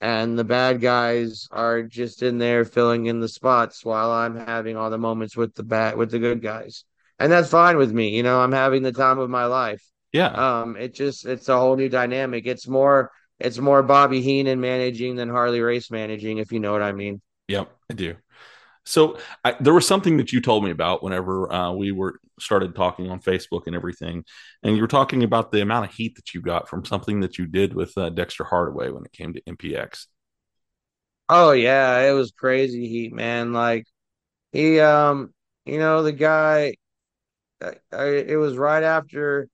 and the bad guys are just in there filling in the spots while I'm having all the moments with the bad with the good guys. And that's fine with me. You know, I'm having the time of my life. Yeah. Um it just it's a whole new dynamic. It's more it's more Bobby Heenan managing than Harley Race managing if you know what I mean. Yep, I do. So I, there was something that you told me about whenever uh, we were started talking on Facebook and everything, and you were talking about the amount of heat that you got from something that you did with uh, Dexter Hardaway when it came to MPX. Oh yeah, it was crazy heat, man. Like he um you know the guy I, I, it was right after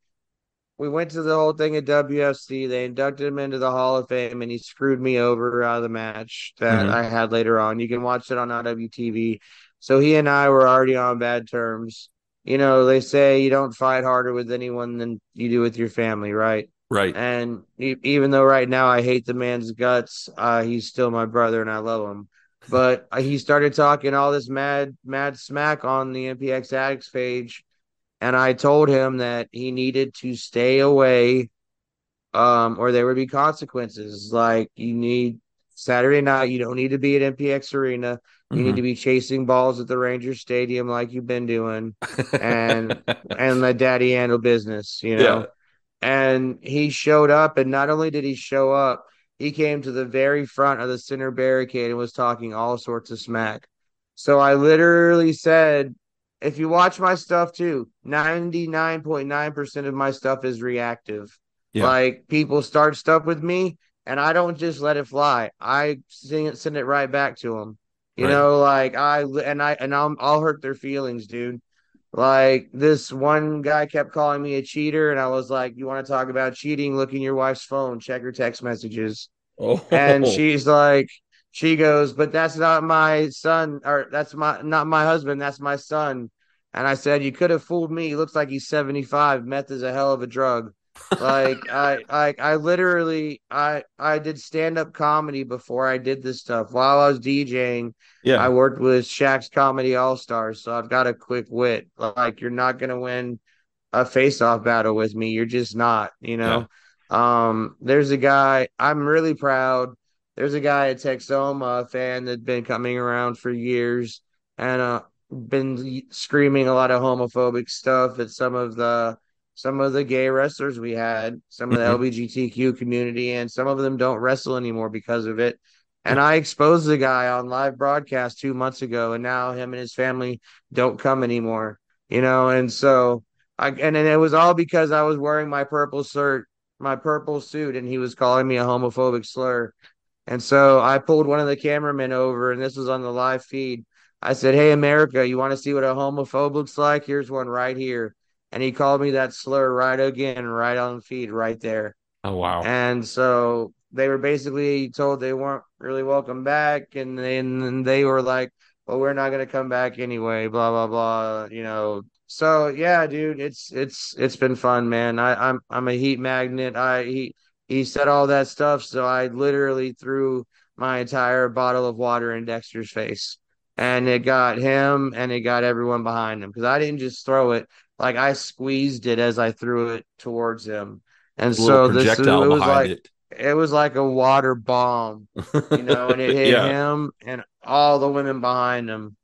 we went to the whole thing at WFC. They inducted him into the Hall of Fame, and he screwed me over out of the match that Mhm. I had later on. You can watch it on IWTV. So he and I were already on bad terms. You know, they say you don't fight harder with anyone than you do with your family, right? Right. And even though right now I hate the man's guts, uh, he's still my brother and I love him. But uh, he started talking all this mad, mad smack on the MPX Addicts page, and I told him that he needed to stay away, um, or there would be consequences. Like you need Saturday night, you don't need to be at MPX Arena. You need Mhm. to be chasing balls at the Rangers Stadium like you've been doing, and and let Daddy handle business. You know. Yeah. And he showed up, and not only did he show up, he came to the very front of the center barricade and was talking all sorts of smack. So I literally said, if you watch my stuff too, 99.9% of my stuff is reactive. Yeah. Like people start stuff with me, and I don't just let it fly. I sing it, send it right back to them. You Right. know, like I and I and I'll, I'll hurt their feelings, dude. Like this one guy kept calling me a cheater, and I was like, "You want to talk about cheating? Look in your wife's phone, check her text messages." oh. And she's like, she goes, "But that's not my son, or that's my not my husband. That's my son." And I said, You could have fooled me. He looks like he's 75. Meth is a hell of a drug. like I I I literally I I did stand up comedy before I did this stuff. While I was DJing, Yeah. I worked with Shaq's Comedy All Stars, so I've got a quick wit. Like you're not gonna win a face off battle with me. You're just not, you know. Um, there's a guy I'm really proud. There's a guy at Texoma, a fan that's been coming around for years and uh been screaming a lot of homophobic stuff at some of the some of the gay wrestlers we had, some of the Mhm. LGBTQ community, and some of them don't wrestle anymore because of it. And I exposed the guy on live broadcast two months ago, and now him and his family don't come anymore. You know, and so I and then it was all because I was wearing my purple shirt, my purple suit, and he was calling me a homophobic slur. And so I pulled one of the cameramen over, and this was on the live feed. I said, Hey, America, you want to see what a homophobe looks like? Here's one right here. And he called me that slur right again, right on the feed, right there. Oh wow. And so they were basically told they weren't really welcome back. And then and they were like, Well, we're not going to come back anyway, blah, blah, blah, you know. So yeah, dude, it's it's it's been fun, man. I, I'm I'm a heat magnet. I he he said all that stuff, so I literally threw my entire bottle of water in Dexter's face. And it got him and it got everyone behind him because I didn't just throw it, like I squeezed it as I threw it towards him. And There's a little so this it was like it was like a water bomb, you know, and it hit yeah. him and all the women behind him.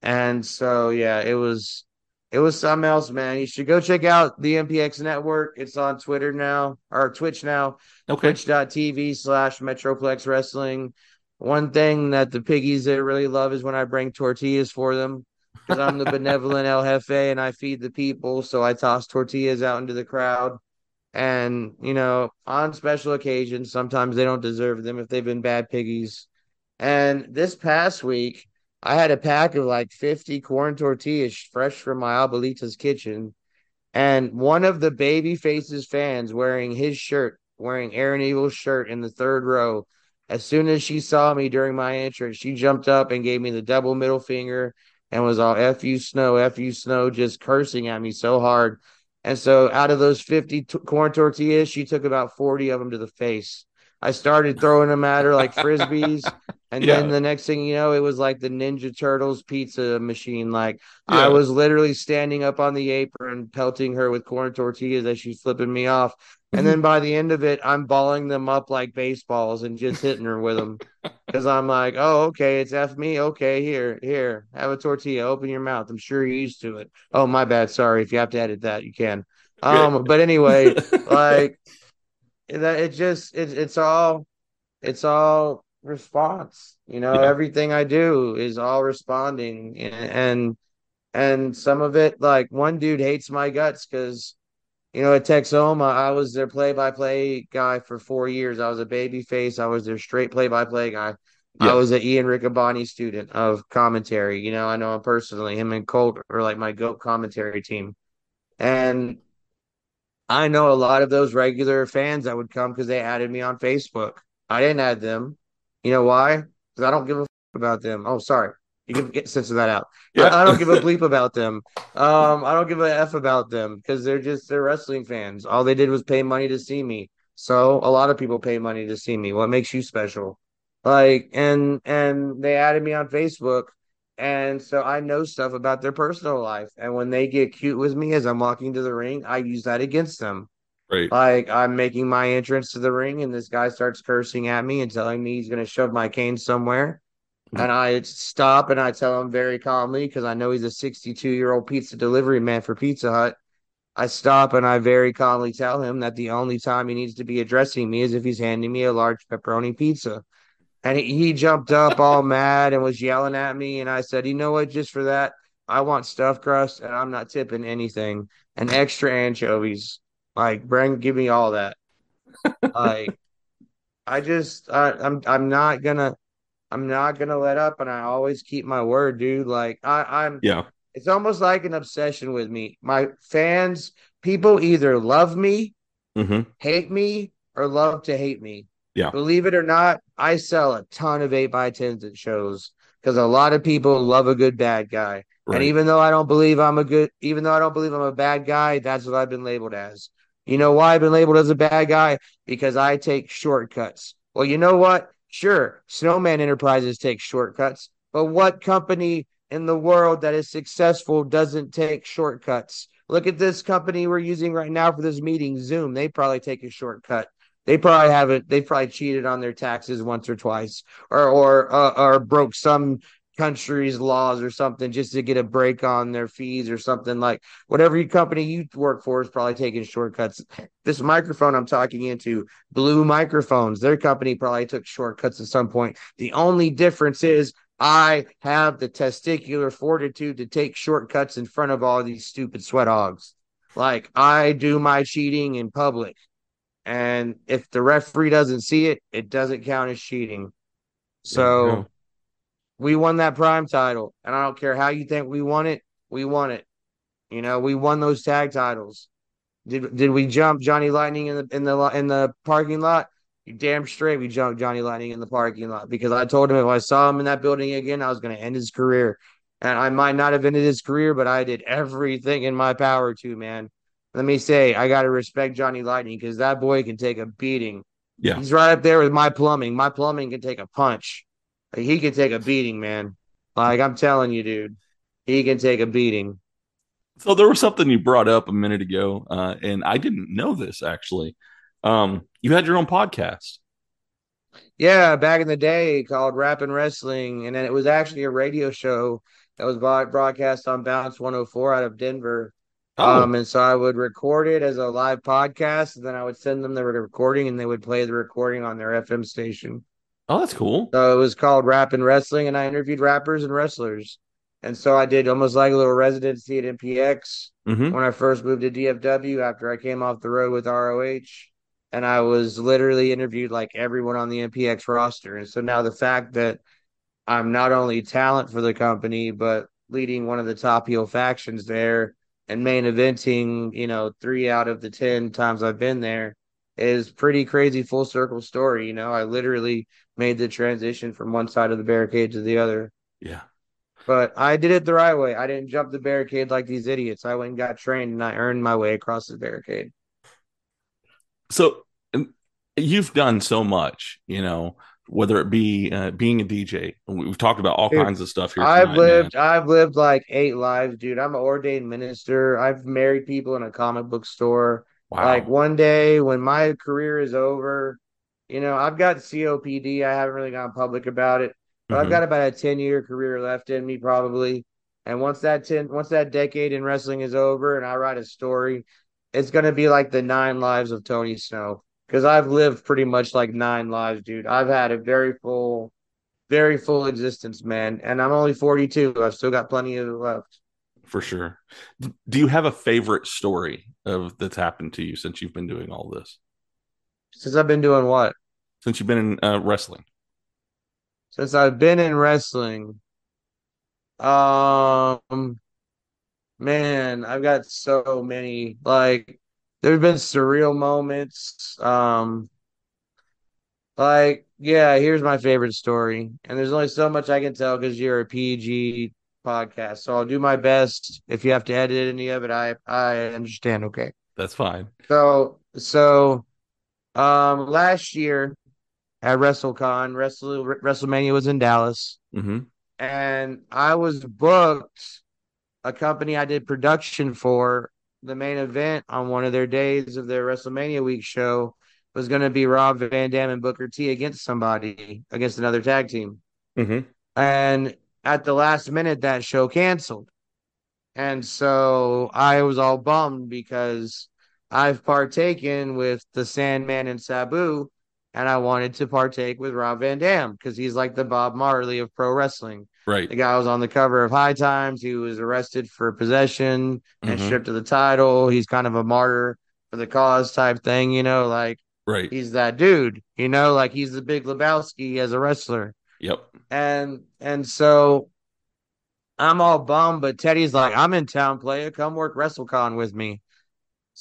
And so yeah, it was it was something else, man. You should go check out the MPX network. It's on Twitter now or Twitch now. Okay. Twitch.tv slash Metroplex Wrestling. One thing that the piggies they really love is when I bring tortillas for them. Because I'm the benevolent El Jefe and I feed the people. So I toss tortillas out into the crowd. And, you know, on special occasions, sometimes they don't deserve them if they've been bad piggies. And this past week, I had a pack of like 50 corn tortillas fresh from my abuelita's kitchen. And one of the baby faces fans wearing his shirt, wearing Aaron Eagle's shirt in the third row. As soon as she saw me during my entrance, she jumped up and gave me the double middle finger and was all F you snow, F you snow, just cursing at me so hard. And so out of those 50 t- corn tortillas, she took about 40 of them to the face. I started throwing them at her like frisbees. And Yeah. then the next thing you know, it was like the Ninja Turtles pizza machine. Like Yeah. I was literally standing up on the apron, pelting her with corn tortillas as she's flipping me off. And then by the end of it, I'm balling them up like baseballs and just hitting her with them. Because I'm like, oh, okay, it's F me. Okay, here, here, have a tortilla. Open your mouth. I'm sure you're used to it. Oh, my bad. Sorry. If you have to edit that, you can. Um, but anyway, like that, it just it, it's all it's all response. You know, Yeah. everything I do is all responding, and and, and some of it, like one dude hates my guts because. You know, at Texoma, I was their play-by-play guy for four years. I was a baby face. I was their straight play-by-play guy. Yeah. I was an Ian Riccaboni student of commentary. You know, I know him personally. Him and Colt are like my GOAT commentary team. And I know a lot of those regular fans that would come because they added me on Facebook. I didn't add them. You know why? Because I don't give a f- about them. Oh, sorry. You can get censor that out. Yeah. I, I don't give a bleep about them. Um, I don't give a f about them because they're just they're wrestling fans. All they did was pay money to see me. So a lot of people pay money to see me. What makes you special? Like and and they added me on Facebook. And so I know stuff about their personal life. And when they get cute with me as I'm walking to the ring, I use that against them. Right. Like I'm making my entrance to the ring, and this guy starts cursing at me and telling me he's going to shove my cane somewhere. And I stop and I tell him very calmly because I know he's a 62 year old pizza delivery man for Pizza Hut. I stop and I very calmly tell him that the only time he needs to be addressing me is if he's handing me a large pepperoni pizza. And he, he jumped up all mad and was yelling at me. And I said, You know what? Just for that, I want stuffed crust and I'm not tipping anything and extra anchovies. Like, bring, give me all that. like, I just, I, I'm, I'm not gonna, I'm not gonna let up, and I always keep my word, dude. Like, I, I'm, Yeah. it's almost like an obsession with me. My fans, people either love me, Mm-hmm. hate me, or love to hate me. Yeah. Believe it or not, I sell a ton of 8 by 10s at shows because a lot of people love a good bad guy. Right. And even though I don't believe I'm a good, even though I don't believe I'm a bad guy, that's what I've been labeled as. You know why I've been labeled as a bad guy? Because I take shortcuts. Well, you know what? Sure, Snowman Enterprises takes shortcuts, but what company in the world that is successful doesn't take shortcuts? Look at this company we're using right now for this meeting, Zoom. They probably take a shortcut. They probably haven't. They probably cheated on their taxes once or twice, or or uh, or broke some country's laws or something just to get a break on their fees or something like whatever company you work for is probably taking shortcuts. This microphone I'm talking into, Blue Microphones, their company probably took shortcuts at some point. The only difference is I have the testicular fortitude to take shortcuts in front of all these stupid sweat hogs. Like I do my cheating in public. And if the referee doesn't see it, it doesn't count as cheating. So Yeah, no. we won that prime title, and I don't care how you think we won it. We won it. You know, we won those tag titles. Did did we jump Johnny Lightning in the in the in the parking lot? You damn straight we jumped Johnny Lightning in the parking lot because I told him if I saw him in that building again, I was going to end his career. And I might not have ended his career, but I did everything in my power to, man. Let me say, I got to respect Johnny Lightning because that boy can take a beating. Yeah. He's right up there with my plumbing. My plumbing can take a punch. Like, he can take a beating, man. Like I'm telling you, dude, he can take a beating. So there was something you brought up a minute ago, uh, and I didn't know this actually. Um, you had your own podcast. Yeah, back in the day called Rap and Wrestling, and then it was actually a radio show that was broadcast on Bounce 104 out of Denver. Oh. Um, and so I would record it as a live podcast, and then I would send them the recording, and they would play the recording on their FM station. Oh, that's cool. So it was called Rap and Wrestling, and I interviewed rappers and wrestlers. And so I did almost like a little residency at MPX hmm when I first moved to DFW after I came off the road with ROH. And I was literally interviewed like everyone on the MPX roster. And so now the fact that I'm not only talent for the company, but leading one of the top heel factions there and main eventing, you know, three out of the 10 times I've been there is pretty crazy full circle story. You know, I literally made the transition from one side of the barricade to the other. Yeah. But I did it the right way. I didn't jump the barricade like these idiots. I went and got trained and I earned my way across the barricade. So you've done so much, you know, whether it be uh, being a DJ. We've talked about all Dude, kinds of stuff here. I've tonight, lived man. I've lived like eight lives, dude. I'm an ordained minister. I've married people in a comic book store. Wow. Like one day when my career is over, you know, I've got COPD. I haven't really gone public about it, but I've Mhm. got about a 10 year career left in me probably. And once that 10 once that decade in wrestling is over and I write a story, it's gonna be like the nine lives of Tony Snow. Because I've lived pretty much like nine lives, dude. I've had a very full, very full existence, man. And I'm only 42. I've still got plenty of left. for sure. Do you have a favorite story of that's happened to you since you've been doing all this? Since I've been doing what? Since you've been in uh, wrestling? Since I've been in wrestling. Um man, I've got so many. Like there's been surreal moments. Um like, yeah, here's my favorite story. And there's only so much I can tell because you're a PG podcast. So I'll do my best. If you have to edit any of it, I I understand. Okay. That's fine. So so um last year at WrestleCon, Wrestle WrestleMania was in Dallas, hmm and I was booked a company I did production for the main event on one of their days of their WrestleMania week show was going to be Rob Van Dam and Booker T against somebody against another tag team. hmm And at the last minute, that show canceled. And so I was all bummed because I've partaken with the Sandman and Sabu, and I wanted to partake with Rob Van Dam because he's like the Bob Marley of pro wrestling. Right. The guy was on the cover of High Times. He was arrested for possession and Mhm. stripped of the title. He's kind of a martyr for the cause type thing, you know, like Right. he's that dude, you know, like he's the big Lebowski as a wrestler Yep. and and so I'm all bummed, but Teddy's like, I'm in town, player. Come work WrestleCon with me.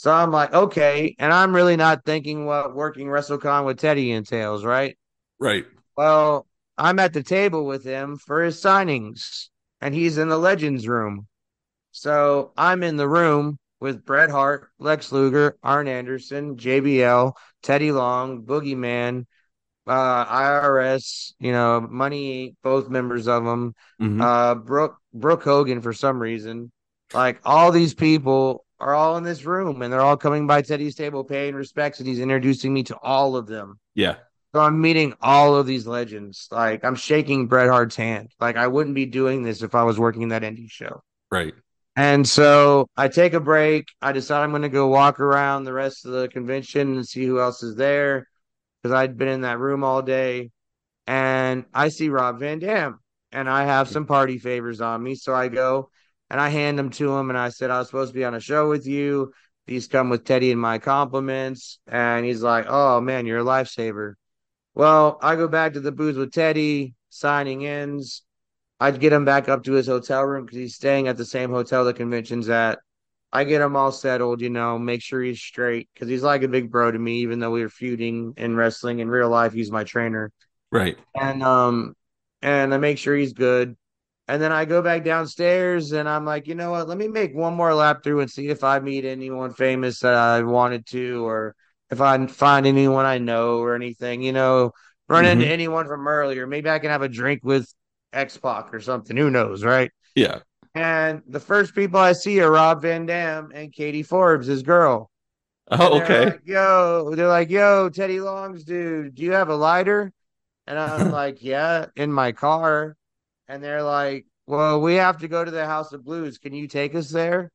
So I'm like, okay. And I'm really not thinking what working WrestleCon with Teddy entails, right? Right. Well, I'm at the table with him for his signings, and he's in the Legends room. So I'm in the room with Bret Hart, Lex Luger, Arn Anderson, JBL, Teddy Long, Boogeyman, uh, IRS, you know, Money, both members of them, Mhm. uh, Brooke, Brooke Hogan for some reason. Like all these people are all in this room and they're all coming by Teddy's table paying respects and he's introducing me to all of them. Yeah. So I'm meeting all of these legends. Like I'm shaking Bret Hart's hand. Like I wouldn't be doing this if I was working that indie show. Right. And so I take a break. I decide I'm going to go walk around the rest of the convention and see who else is there because I'd been in that room all day. And I see Rob Van Dam and I have hmm. some party favors on me. So I go and I hand them to him and I said, I was supposed to be on a show with you. These come with Teddy and my compliments. And he's like, Oh man, you're a lifesaver. Well, I go back to the booth with Teddy, signing ends. I'd get him back up to his hotel room because he's staying at the same hotel the convention's at. I get him all settled, you know, make sure he's straight because he's like a big bro to me, even though we were feuding in wrestling. In real life, he's my trainer. Right. And um, and I make sure he's good. And then I go back downstairs and I'm like, you know what? Let me make one more lap through and see if I meet anyone famous that I wanted to, or if I find anyone I know or anything, you know, run into Mhm. anyone from earlier. Maybe I can have a drink with X Pac or something. Who knows, right? Yeah. And the first people I see are Rob Van Dam and Katie Forbes, his girl. Oh, okay. like, yo, they're like, yo, Teddy Long's dude, do you have a lighter? And I'm like, yeah, in my car. And they're like, well, we have to go to the House of Blues. Can you take us there?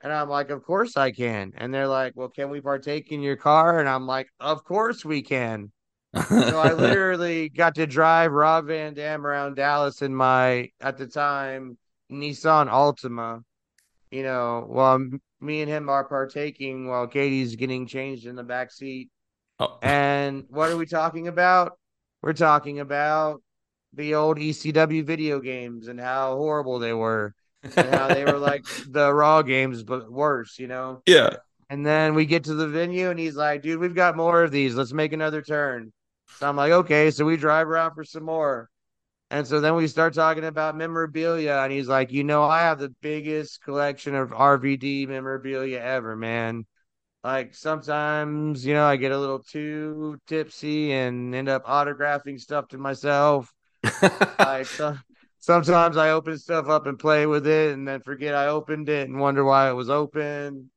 And I'm like, of course I can. And they're like, well, can we partake in your car? And I'm like, of course we can. So I literally got to drive Rob Van Dam around Dallas in my, at the time, Nissan Altima. You know, while me and him are partaking while Katie's getting changed in the back seat. Oh. And what are we talking about? We're talking about the old ECW video games and how horrible they were, and how they were like the Raw games, but worse, you know? yeah. And then we get to the venue and he's like, dude, we've got more of these. Let's make another turn. So I'm like, okay. So we drive around for some more. And so then we start talking about memorabilia. And he's like, you know, I have the biggest collection of RVD memorabilia ever, man. Like sometimes, you know, I get a little too tipsy and end up autographing stuff to myself. Like so, sometimes I open stuff up and play with it and then forget I opened it and wonder why it was open,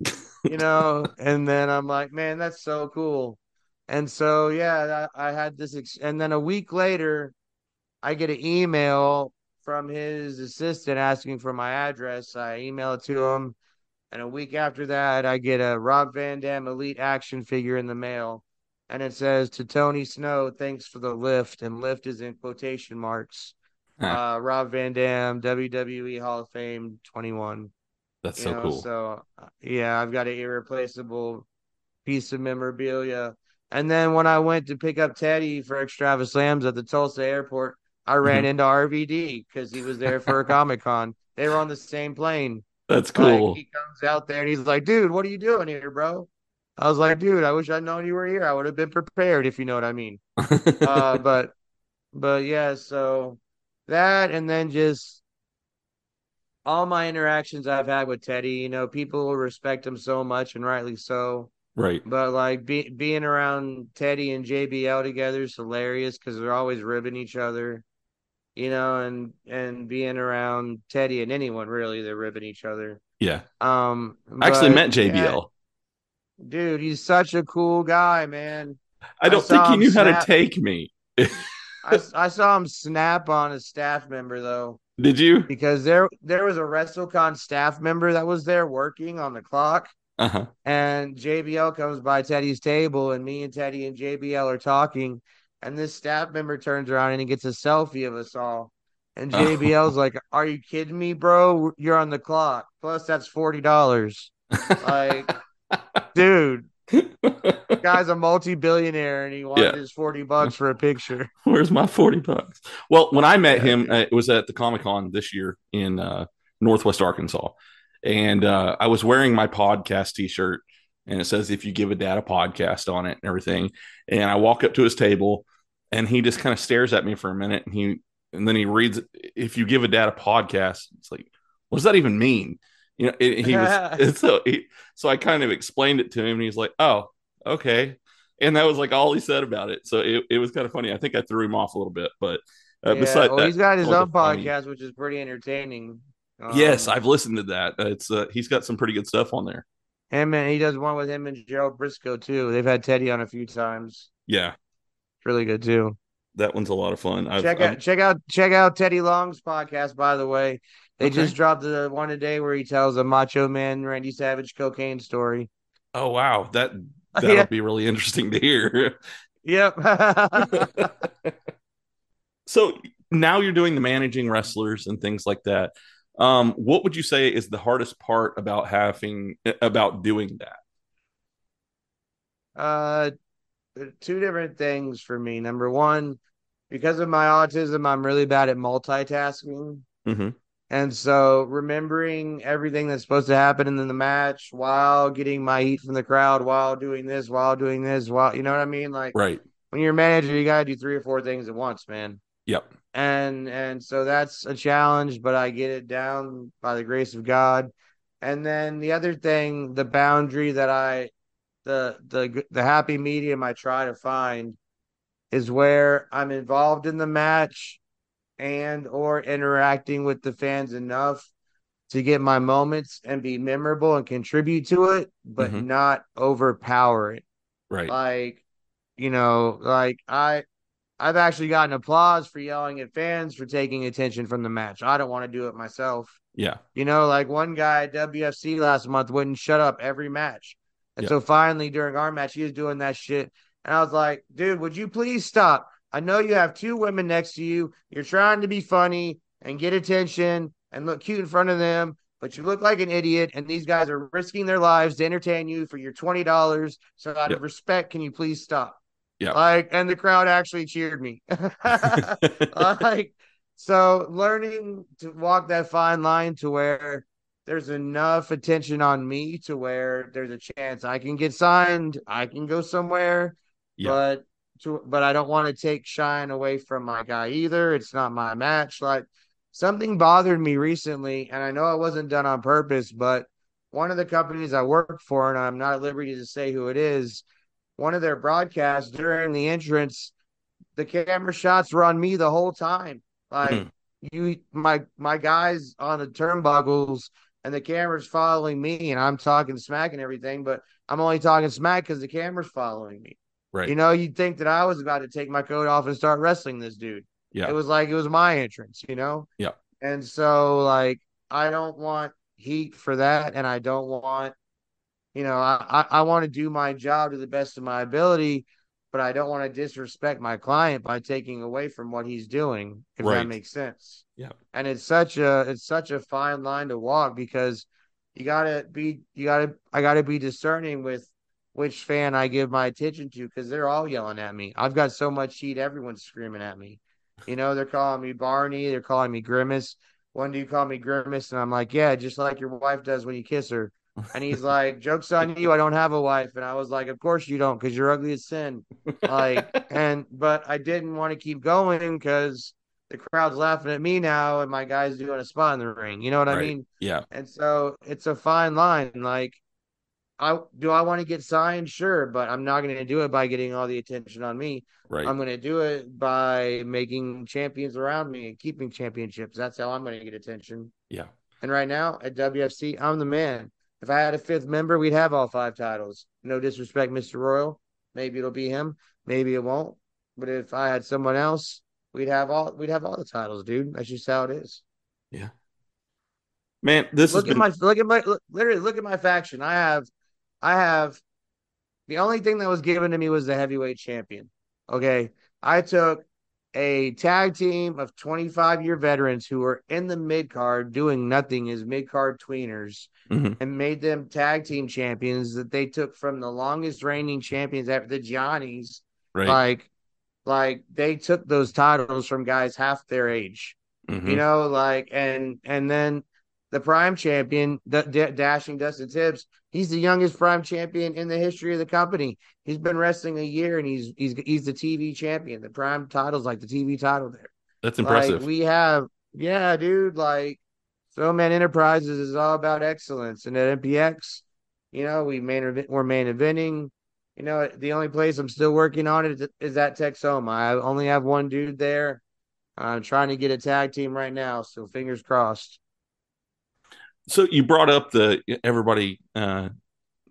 you know. and then I'm like, man, that's so cool. And so yeah, I, I had this, ex- and then a week later, I get an email from his assistant asking for my address. I email it to him, and a week after that, I get a Rob Van Dam Elite action figure in the mail, and it says to Tony Snow, "Thanks for the lift," and lift is in quotation marks. Huh. Uh, Rob Van Dam, WWE Hall of Fame, twenty one. That's You so know, cool. So uh, yeah, I've got an irreplaceable piece of memorabilia. And then when I went to pick up Teddy for Extrava Slams at the Tulsa airport, I ran Mhm. into RVD because he was there for a Comic Con. They were on the same plane. That's Like, cool. he comes out there and he's like, "Dude, what are you doing here, bro?" I was like, "Dude, I wish I'd known you were here. I would have been prepared, if you know what I mean." uh, but but yeah, so that and then just all my interactions I've had with Teddy, you know, people respect him so much and rightly so. right. But like be, being around Teddy and JBL together is hilarious because they're always ribbing each other, you know, and and being around Teddy and anyone really, they're ribbing each other. Yeah. Um, I actually but, met JBL. yeah, dude, he's such a cool guy, man. I don't I think he knew how to take me. I, I saw him snap on a staff member though. Did you? because there there was a WrestleCon staff member that was there working on the clock, Uh huh. and JBL comes by Teddy's table, and me and Teddy and JBL are talking, and this staff member turns around and he gets a selfie of us all, and Oh. JBL's like, "Are you kidding me, bro? You're on the clock. Plus that's forty dollars. Like, dude, guy's a multi-billionaire, and he wanted Yeah. his forty bucks for a picture. Where's my 40 bucks? Well, when I met him, uh, it was at the Comic Con this year in uh, Northwest Arkansas. And uh, I was wearing my podcast t shirt and it says if you give a dad a podcast on it and everything. And I walk up to his table, and he just kind of stares at me for a minute, and he and then he reads if you give a dad a podcast. It's like, what does that even mean? You know, it, he was so he, so I kind of explained it to him, and he's like, oh, okay. And that was like all he said about it. So it, it was kind of funny. I think I threw him off a little bit, but uh, yeah, besides well, that, he's got his it was a own funny- podcast, which is pretty entertaining. yes, Um, I've listened to that. It's uh, he's got some pretty good stuff on there. him and he does one with him and Gerald Brisco too. They've had Teddy on a few times. Yeah, It's really good too. that one's a lot of fun. I've, check I've- out check out check out Teddy Long's podcast. By the way, they Okay. just dropped the one today where he tells a Macho Man Randy Savage cocaine story. oh wow, that that'll Yeah. be really interesting to hear. Yep. so now you're doing the managing wrestlers and things like that. Um, what would you say is the hardest part about having about doing that? Uh, two different things for me. Number one, because of my autism, I'm really bad at multitasking. Mm-hmm. And so remembering everything that's supposed to happen in the match while getting my heat from the crowd, while doing this, while doing this, while you know what I mean? Like Right. when you're a manager, you gotta do three or four things at once, man. Yep. And and so that's a challenge, but I get it down by the grace of God. And then the other thing, the boundary that I the the the happy medium I try to find is where I'm involved in the match and or interacting with the fans enough to get my moments and be memorable and contribute to it, but Mhm. not overpower it. Right. Like, you know, like I I've actually gotten applause for yelling at fans for taking attention from the match. I don't want to do it myself. yeah. You know, like one guy at WFC last month wouldn't shut up every match. And Yeah. so finally during our match, he was doing that shit. And I was like, dude, would you please stop? I know you have two women next to you. You're trying to be funny and get attention and look cute in front of them, but you look like an idiot. And these guys are risking their lives to entertain you for your $20. So out Yep. of respect, can you please stop? Yeah. Like, and the crowd actually cheered me. like so learning to walk that fine line to where there's enough attention on me to where there's a chance I can get signed, I can go somewhere, Yeah. but to but I don't want to take shine away from my guy either. It's not my match. Like something bothered me recently, and I know it wasn't done on purpose, but one of the companies I work for, and I'm not at liberty to say who it is, one of their broadcasts during the entrance, the camera shots were on me the whole time. Like Mhm. you my my guys on the turnbuckles and the camera's following me and I'm talking smack and everything, but I'm only talking smack because the camera's following me. Right. You know, you'd think that I was about to take my coat off and start wrestling this dude. Yeah. It was like it was my entrance, you know? Yeah. And so like I don't want heat for that and I don't want you know, I, I, I want to do my job to the best of my ability, but I don't want to disrespect my client by taking away from what he's doing, if Right. that makes sense. Yeah. And it's such a it's such a fine line to walk because you gotta be you gotta I gotta be discerning with which fan I give my attention to because they're all yelling at me. I've got so much heat, everyone's screaming at me. You know, they're calling me Barney, they're calling me Grimace. One dude called me Grimace, and I'm like, yeah, just like your wife does when you kiss her. And he's like, joke's on you, I don't have a wife. And I was like, of course you don't, because you're ugly as sin. Like, and but I didn't want to keep going because the crowd's laughing at me now, and my guy's doing a spot in the ring. You know what I mean? Yeah. And so it's a fine line. Like, I do I want to get signed? Sure, but I'm not going to do it by getting all the attention on me. Right. I'm going to do it by making champions around me and keeping championships. That's how I'm going to get attention. yeah. And right now at WFC, I'm the man. If I had a fifth member, we'd have all five titles. No disrespect, Mr. Royal. Maybe it'll be him. Maybe it won't. But if I had someone else, we'd have all we'd have all the titles, dude. That's just how it is. Yeah. Man, this look at been my look at my look, literally look at my faction. I have I have the only thing that was given to me was the heavyweight champion. Okay. I took a tag team of 25 year veterans who were in the mid card doing nothing as mid card tweeners Mhm. and made them tag team champions that they took from the longest reigning champions after the Johnnies. right. Like, like they took those titles from guys half their age Mhm. you know like and and then the prime champion, D- D- dashing Dustin Tibbs. He's the youngest prime champion in the history of the company. He's been wrestling a year, and he's he's he's the TV champion. The prime title's like the TV title there. That's impressive. Like we have, yeah, dude. Like so Throwman Enterprises is all about excellence, and at MPX, you know, we main event, we're main eventing. You know, the only place I'm still working on it is, is at Texoma. I only have one dude there. I'm trying to get a tag team right now, so fingers crossed. So you brought up the everybody uh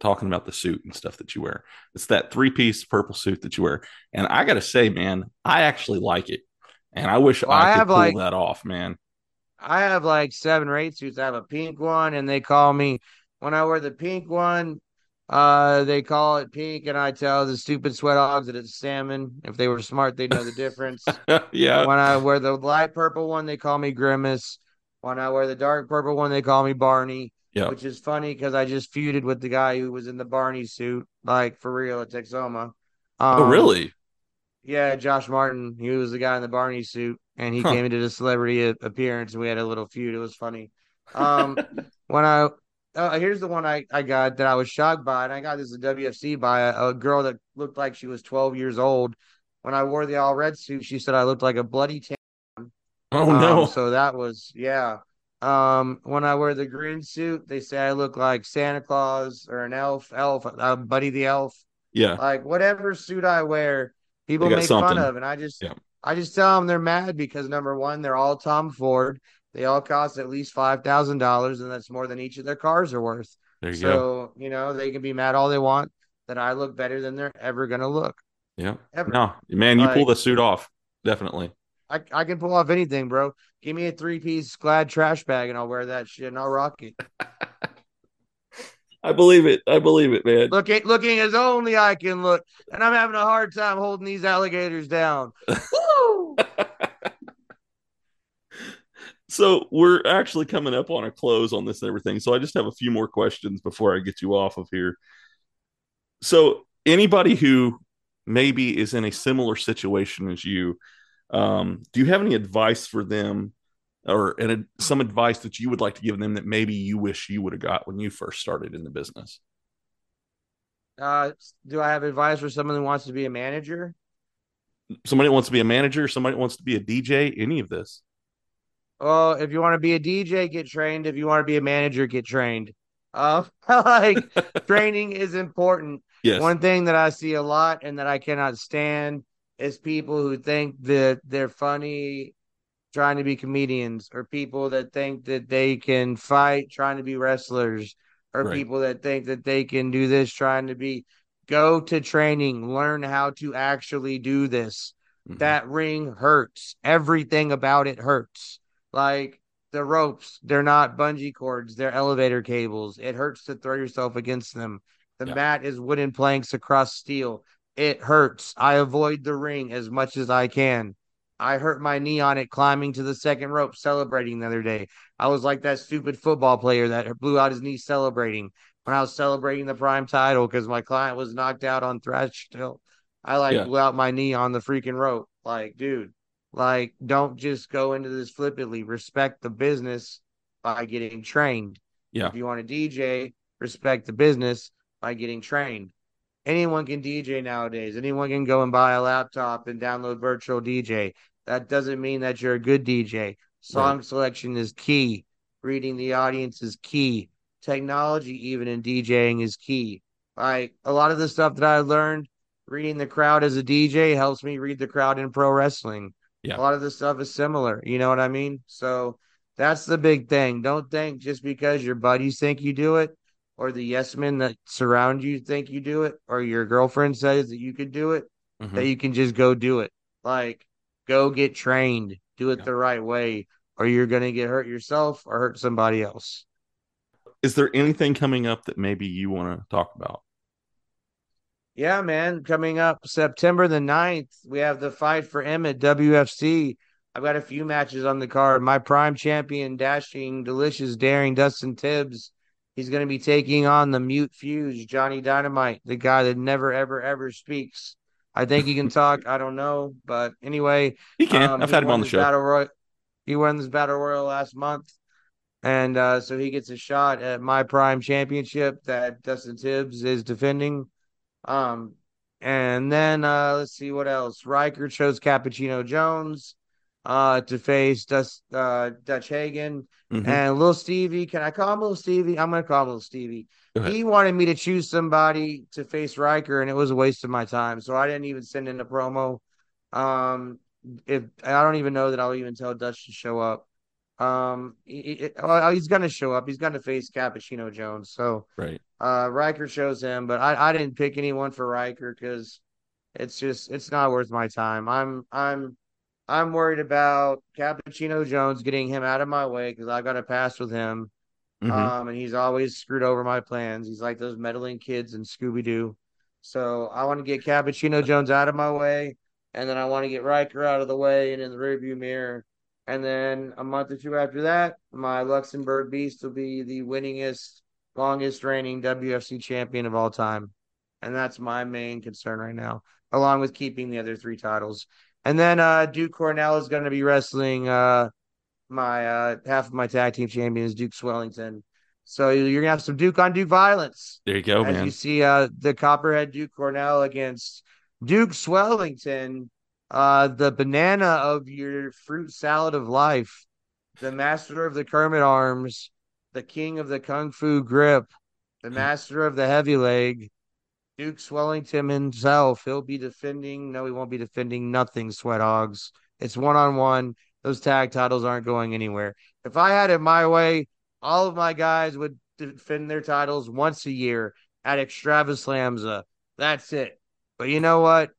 talking about the suit and stuff that you wear. It's that three piece purple suit that you wear. And I gotta say, man, I actually like it. And I wish Well, I I could have, pull like- that off, man. I have like seven or eight suits. I have a pink one, and they call me when I wear the pink one. Uh, they call it pink, and I tell the stupid sweat hogs that it's salmon. If they were smart, they'd know the difference. yeah. When I wear the light purple one, they call me Grimace. When I wear the dark purple one, they call me Barney. Yeah. Which is funny because I just feuded with the guy who was in the Barney suit, like for real at Texoma. oh, Um, really? Yeah, Josh Martin. He was the guy in the Barney suit, and he Huh. came into the celebrity appearance, and we had a little feud. It was funny. Um, when I uh, here's the one I, I got that I was shocked by, and I got this at WFC by a, a girl that looked like she was 12 years old. When I wore the all red suit, she said I looked like a bloody tan. Oh Um, no. so that was yeah. Um, when I wear the green suit, they say I look like Santa Claus or an elf, elf, uh, Buddy the Elf. yeah. Like whatever suit I wear, people make fun of, and I just, Yeah. I just tell them they're mad because number one, they're all Tom Ford. They all cost at least five thousand dollars, and that's more than each of their cars are worth. There you go. So you know they can be mad all they want that I look better than they're ever gonna look. Yeah. Ever. No, man, you pull the suit off. Definitely. I, I can pull off anything, bro. Give me a three piece glad trash bag and I'll wear that shit and I'll rock it. I believe it. I believe it, man. Looking looking as only I can look, and I'm having a hard time holding these alligators down. So we're actually coming up on a close on this and everything. So I just have a few more questions before I get you off of here. So anybody who maybe is in a similar situation as you, um, do you have any advice for them, or and some advice that you would like to give them that maybe you wish you would have got when you first started in the business? Uh, do I have advice for someone who wants to be a manager? Somebody wants to be a manager, somebody wants to be a DJ, any of this. Well, if you want to be a DJ, get trained. If you want to be a manager, get trained. Uh, like training is important. Yes. One thing that I see a lot and that I cannot stand is people who think that they're funny trying to be comedians, or people that think that they can fight trying to be wrestlers, or Right. people that think that they can do this trying to be. Go to training, learn how to actually do this. Mhm. That ring hurts. Everything about it hurts. Like the ropes, they're not bungee cords, they're elevator cables. It hurts to throw yourself against them. The Yeah. mat is wooden planks across steel. It hurts. I avoid the ring as much as I can. I hurt my knee on it climbing to the second rope celebrating the other day. I was like that stupid football player that blew out his knee celebrating when I was celebrating the prime title because my client was knocked out on thrash still. I like Yeah. blew out my knee on the freaking rope. Like, dude, like, don't just go into this flippantly. Respect the business by getting trained. Yeah. If you want to DJ, respect the business by getting trained. Anyone can DJ nowadays. Anyone can go and buy a laptop and download virtual DJ. That doesn't mean that you're a good DJ. Song selection is key. Reading the audience is key. Technology, even in DJing, is key. Like a lot of the stuff that I learned reading the crowd as a DJ helps me read the crowd in pro wrestling. Yeah. A lot of the stuff is similar. You know what I mean? So that's the big thing. Don't think just because your buddies think you do it, or the yes men that surround you think you do it, or your girlfriend says that you could do it, Mhm. that you can just go do it. Like, go get trained, do it Yeah. the right way, or you're going to get hurt yourself or hurt somebody else. Is there anything coming up that maybe you want to talk about? Yeah, man. Coming up September the 9th, we have the fight for M at WFC. I've got a few matches on the card. My prime champion, dashing, delicious, daring Dustin Tibbs. He's going to be taking on the mute fuse, Johnny Dynamite, the guy that never, ever, ever speaks. I think he can talk. I don't know. But anyway, He can. um, I've he had him on the show. Battle Royal. He won this battle royal last month. and uh, so he gets a shot at my prime championship that Dustin Tibbs is defending. Um, and then uh, let's see what else. Riker chose Cappuccino Jones uh, to face Dust, uh, Dutch Hagen Mhm. and Little Stevie. Can I call him Little Stevie? I'm gonna call him Little Stevie. He wanted me to choose somebody to face Riker, and it was a waste of my time. So I didn't even send in a promo. Um, if I don't even know that I'll even tell Dutch to show up. Um, he- he- well, he's gonna show up. He's gonna face Cappuccino Jones. So Right. uh, Riker shows him, but I, I didn't pick anyone for Riker because it's just it's not worth my time. I'm I'm I'm worried about Cappuccino Jones getting him out of my way because I got a pass with him. Mhm. Um, and he's always screwed over my plans. He's like those meddling kids in Scooby Doo. So I want to get Cappuccino Jones out of my way, and then I want to get Riker out of the way and in the rearview mirror. And then a month or two after that, my Luxembourg Beast will be the winningest, longest reigning WFC champion of all time. And that's my main concern right now, along with keeping the other three titles. And then uh, Duke Cornell is going to be wrestling uh, my uh, half of my tag team champions, Duke Swellington. So you're gonna have some Duke on Duke violence. There you go, As man. you see uh the Copperhead Duke Cornell against Duke Swellington, uh the banana of your fruit salad of life, the master of the Kermit arms, the king of the kung fu grip, the master of the heavy leg, Duke Swellington himself. He'll be defending. No, he won't be defending nothing, sweat hogs. It's one on one. Those tag titles aren't going anywhere. If I had it my way, all of my guys would defend their titles once a year at Extravaganza. That's it. But you know what?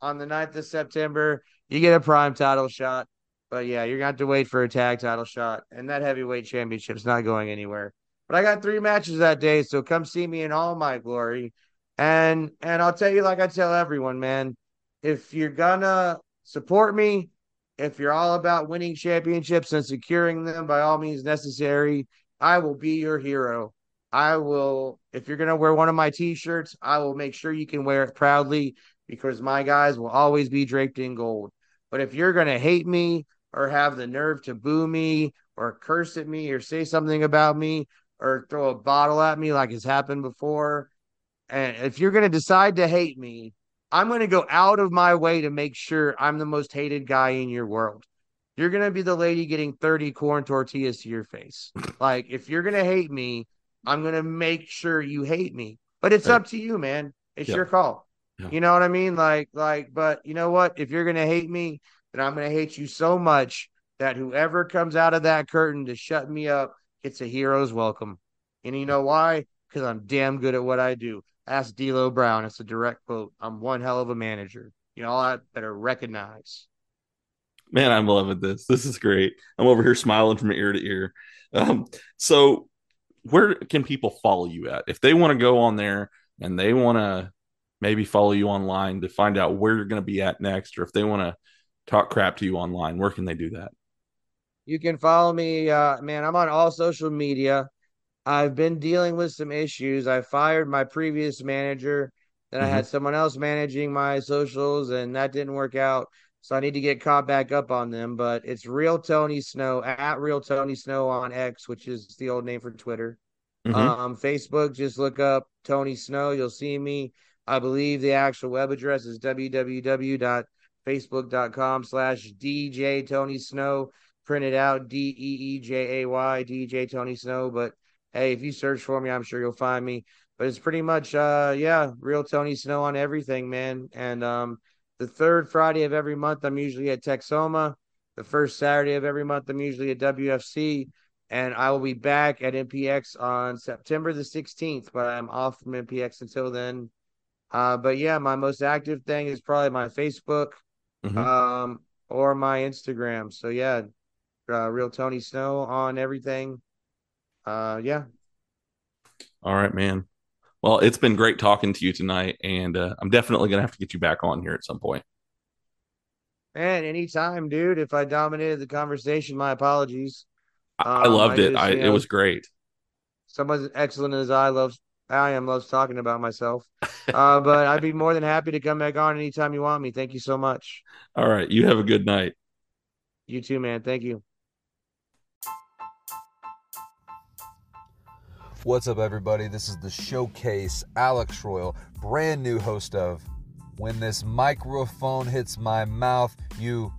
On the 9th of September, you get a prime title shot. But yeah, you're going to have to wait for a tag title shot. And that heavyweight championship's not going anywhere. But I got three matches that day, so come see me in all my glory. And and I'll tell you like I tell everyone, man, if you're gonna support me, if you're all about winning championships and securing them by all means necessary, I will be your hero. I will if you're gonna wear one of my t-shirts, I will make sure you can wear it proudly because my guys will always be draped in gold. But if you're gonna hate me or have the nerve to boo me or curse at me or say something about me or throw a bottle at me like has happened before, and if you're going to decide to hate me, I'm going to go out of my way to make sure I'm the most hated guy in your world. You're going to be the lady getting 30 corn tortillas to your face. Like, if you're going to hate me, I'm going to make sure you hate me. But it's Right. up to you, man. It's Yeah. your call. Yeah. You know what I mean? Like, like, but you know what? If you're going to hate me, then I'm going to hate you so much that whoever comes out of that curtain to shut me up gets a hero's welcome. And you know why? Because I'm damn good at what I do. Ask D'Lo Brown. It's a direct quote. I'm one hell of a manager. You know, I better recognize. Man, I'm loving this. This is great. I'm over here smiling from ear to ear. Um, so, where can people follow you at? If they want to go on there and they want to maybe follow you online to find out where you're going to be at next, or if they want to talk crap to you online, where can they do that? You can follow me, uh, man. I'm on all social media. I've been dealing with some issues. I fired my previous manager. Then I had someone else managing my socials, and that didn't work out. So I need to get caught back up on them. But it's real Tony Snow at real Tony Snow on X, which is the old name for Twitter. Mhm. Um, Facebook, just look up Tony Snow. You'll see me. I believe the actual web address is www.facebook.com slash DJ Tony Snow. Printed out D E E J A Y DJ Tony Snow. But hey, if you search for me, I'm sure you'll find me. But it's pretty much uh yeah, real Tony Snow on everything, man. And um the third Friday of every month, I'm usually at Texoma. The first Saturday of every month, I'm usually at WFC and I will be back at MPX on September the 16th, but I'm off from MPX until then. Uh, but yeah, my most active thing is probably my Facebook, Mhm. um, or my Instagram. So yeah, uh, real Tony Snow on everything. Uh, yeah, All right, man. Well, it's been great talking to you tonight, and uh, I'm definitely going to have to get you back on here at some point. man, anytime, dude. If I dominated the conversation, my apologies. I, I Um, loved I it. just, I, you it was great. Someone's excellent as I love. I am loves talking about myself. Uh, but I'd be more than happy to come back on anytime you want me. Thank you so much. All right. You have a good night. You too, man. Thank you. What's up, everybody? This is the Showcase, Alex Royal, brand new host of When This Microphone Hits My Mouth. You,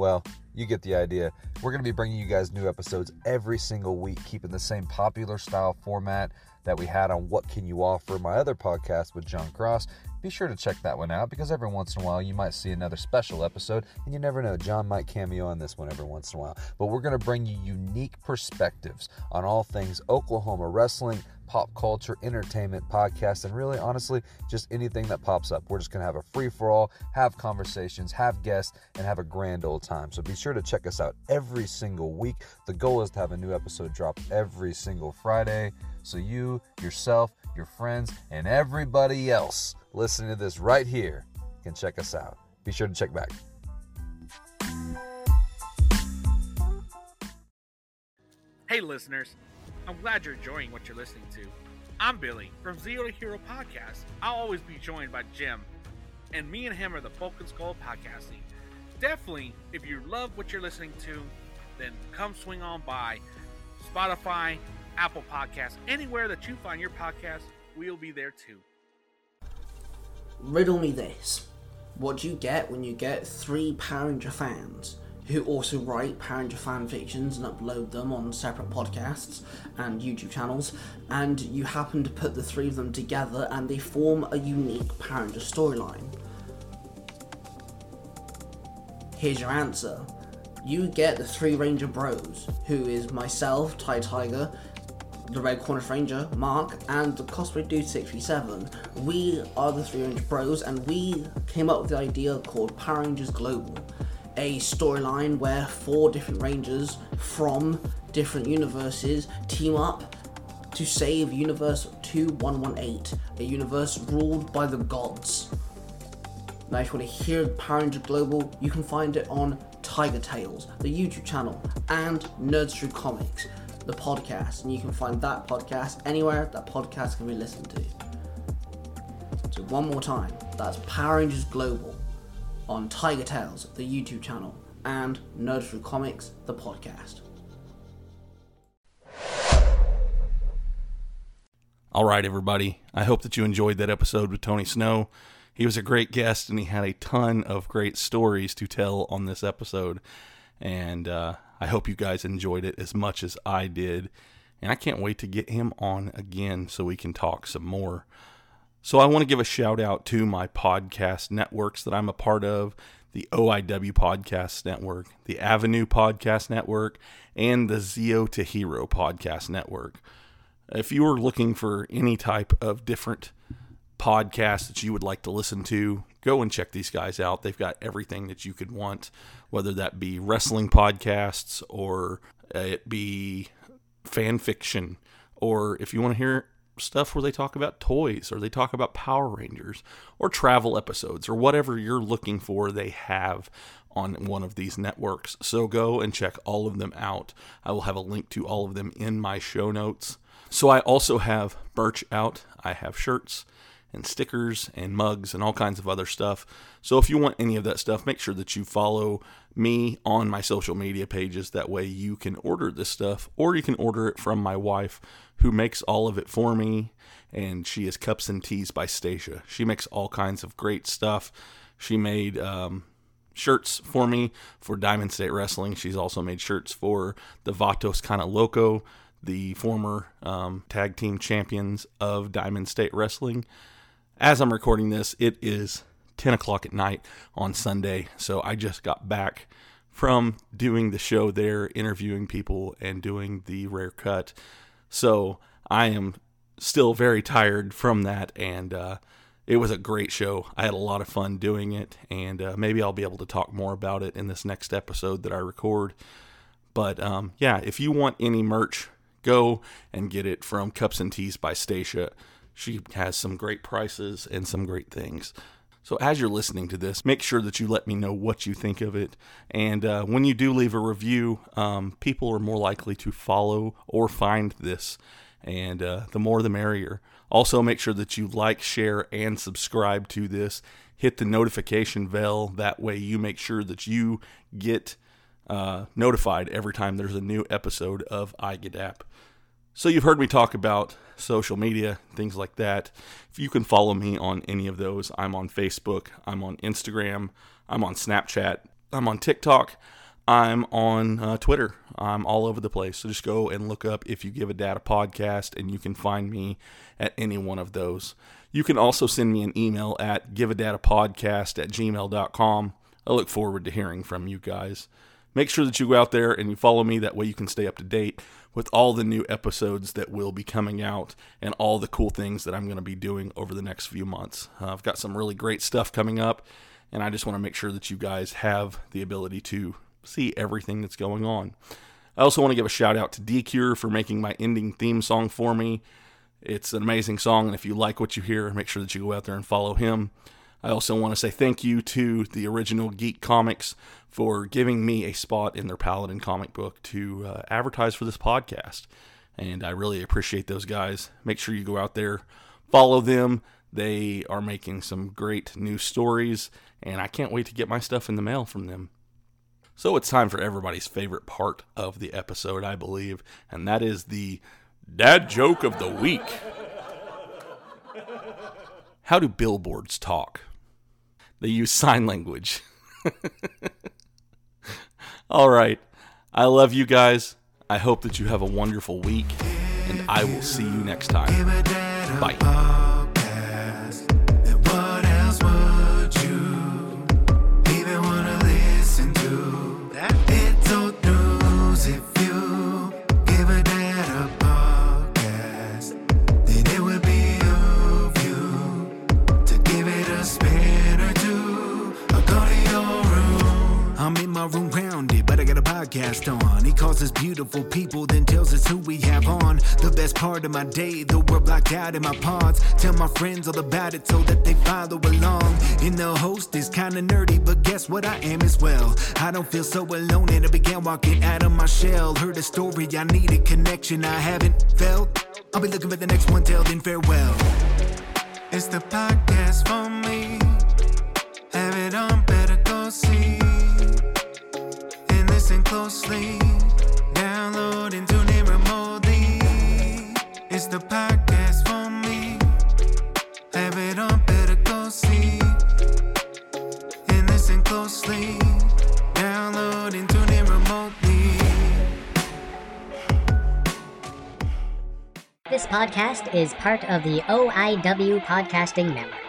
well, you get the idea. We're going to be bringing you guys new episodes every single week, keeping the same popular style format that we had on What Can You Offer, my other podcast with John Cross. Be sure to check that one out because every once in a while you might see another special episode, and you never know, John might cameo on this one every once in a while. But we're going to bring you unique perspectives on all things Oklahoma wrestling, pop culture, entertainment, podcast, and really, honestly, just anything that pops up. We're just going to have a free for all, have conversations, have guests, and have a grand old time. So be sure to check us out every single week. The goal is to have a new episode drop every single Friday. So you, yourself, your friends, and everybody else listening to this right here can check us out. Be sure to check back. Hey, listeners. I'm glad you're enjoying what you're listening to. I'm Billy from Zeo to Hero Podcast. I'll always be joined by Jim, and me and him are the and Skull Podcasting. Definitely, if you love what you're listening to, then come swing on by Spotify, Apple Podcasts, anywhere that you find your podcast, we'll be there too. Riddle me this. What do you get when you get three Power Ranger fans who also write Ranger fan fictions and upload them on separate podcasts and YouTube channels, and you happen to put the three of them together and they form a unique Ranger storyline? Here's your answer. You get the three Ranger Bros, who is myself, Ty Tiger, the Red Corner Ranger, Mark, and the Cosplay Dude 637. We are the Three Ranger Bros, and we came up with the idea called Power Rangers Global, a storyline where four different Rangers from different universes team up to save Universe 2118, a universe ruled by the gods. Now, if you want to hear Power Ranger Global, you can find it on Tiger Tales, the YouTube channel, and Nerds Through Comics the podcast, and you can find that podcast anywhere that podcast can be listened to. So one more time, that's Power Rangers Global on Tiger Tales, the YouTube channel, and Nerd Through Comics, the podcast. All right, everybody. I hope that you enjoyed that episode with Tony Snow. He was a great guest and he had a ton of great stories to tell on this episode. And uh, I hope you guys enjoyed it as much as I did. And I can't wait to get him on again so we can talk some more. So I want to give a shout out to my podcast networks that I'm a part of the OIW Podcast Network, the Avenue Podcast Network, and the Zeo to Hero Podcast Network. If you are looking for any type of different podcast that you would like to listen to, go and check these guys out. They've got everything that you could want, whether that be wrestling podcasts or it be fan fiction, or if you want to hear stuff where they talk about toys or they talk about Power Rangers or travel episodes or whatever you're looking for, they have on one of these networks. So go and check all of them out. I will have a link to all of them in my show notes. So I also have merch out. I have shirts and stickers and mugs and all kinds of other stuff. So if you want any of that stuff, make sure that you follow me on my social media pages. That way you can order this stuff or you can order it from my wife who makes all of it for me. And she is Cups and Tees by Stasha. She makes all kinds of great stuff. She made um, shirts for me for Diamond State Wrestling. She's also made shirts for the Vatos of Loco the former um, tag team champions of Diamond State Wrestling. As I'm recording this, it is 10 o'clock at night on Sunday, so I just got back from doing the show there, interviewing people, and doing the rare cut. So I am still very tired from that, and uh, it was a great show. I had a lot of fun doing it, and uh, maybe I'll be able to talk more about it in this next episode that I record. But um, yeah, if you want any merch go and get it from Cups and Tees by Stasha. She has some great prices and some great things. So, as you're listening to this, make sure that you let me know what you think of it. And uh, when you do leave a review, um, people are more likely to follow or find this. And uh, the more the merrier. Also, make sure that you like, share, and subscribe to this. Hit the notification bell. That way, you make sure that you get uh, notified every time there's a new episode of iGadap. So you've heard me talk about social media, things like that. If you can follow me on any of those, I'm on Facebook, I'm on Instagram, I'm on Snapchat, I'm on TikTok, I'm on uh, Twitter. I'm all over the place. So just go and look up if you give a dad a podcast and you can find me at any one of those. You can also send me an email at giveadadapodcast at gmail.com. I look forward to hearing from you guys. Make sure that you go out there and you follow me. That way you can stay up to date with all the new episodes that will be coming out and all the cool things that I'm going to be doing over the next few months. Uh, I've got some really great stuff coming up, and I just want to make sure that you guys have the ability to see everything that's going on. I also want to give a shout out to D.Cure for making my ending theme song for me. It's an amazing song, and if you like what you hear, make sure that you go out there and follow him. I also want to say thank you to the original Geek Comics for giving me a spot in their Paladin comic book to uh, advertise for this podcast. And I really appreciate those guys. Make sure you go out there, follow them. They are making some great new stories, and I can't wait to get my stuff in the mail from them. So it's time for everybody's favorite part of the episode, I believe, and that is the dad joke of the week. How do billboards talk? They use sign language. All right. I love you guys. I hope that you have a wonderful week, and I will see you next time. Bye. Room grounded, but I got a podcast on. He calls us beautiful people, then tells us who we have on. The best part of my day, the world blocked out in my pods. Tell my friends all about it so that they follow along. And the host is kinda nerdy, but guess what I am as well. I don't feel so alone, and I began walking out of my shell. Heard a story, I needed connection I haven't felt. I'll be looking for the next one, till then farewell. It's the podcast for me. The podcast for me. Have it on, better go see. And listen closely. Download and tune in remotely. This podcast is part of the OIW Podcasting Network.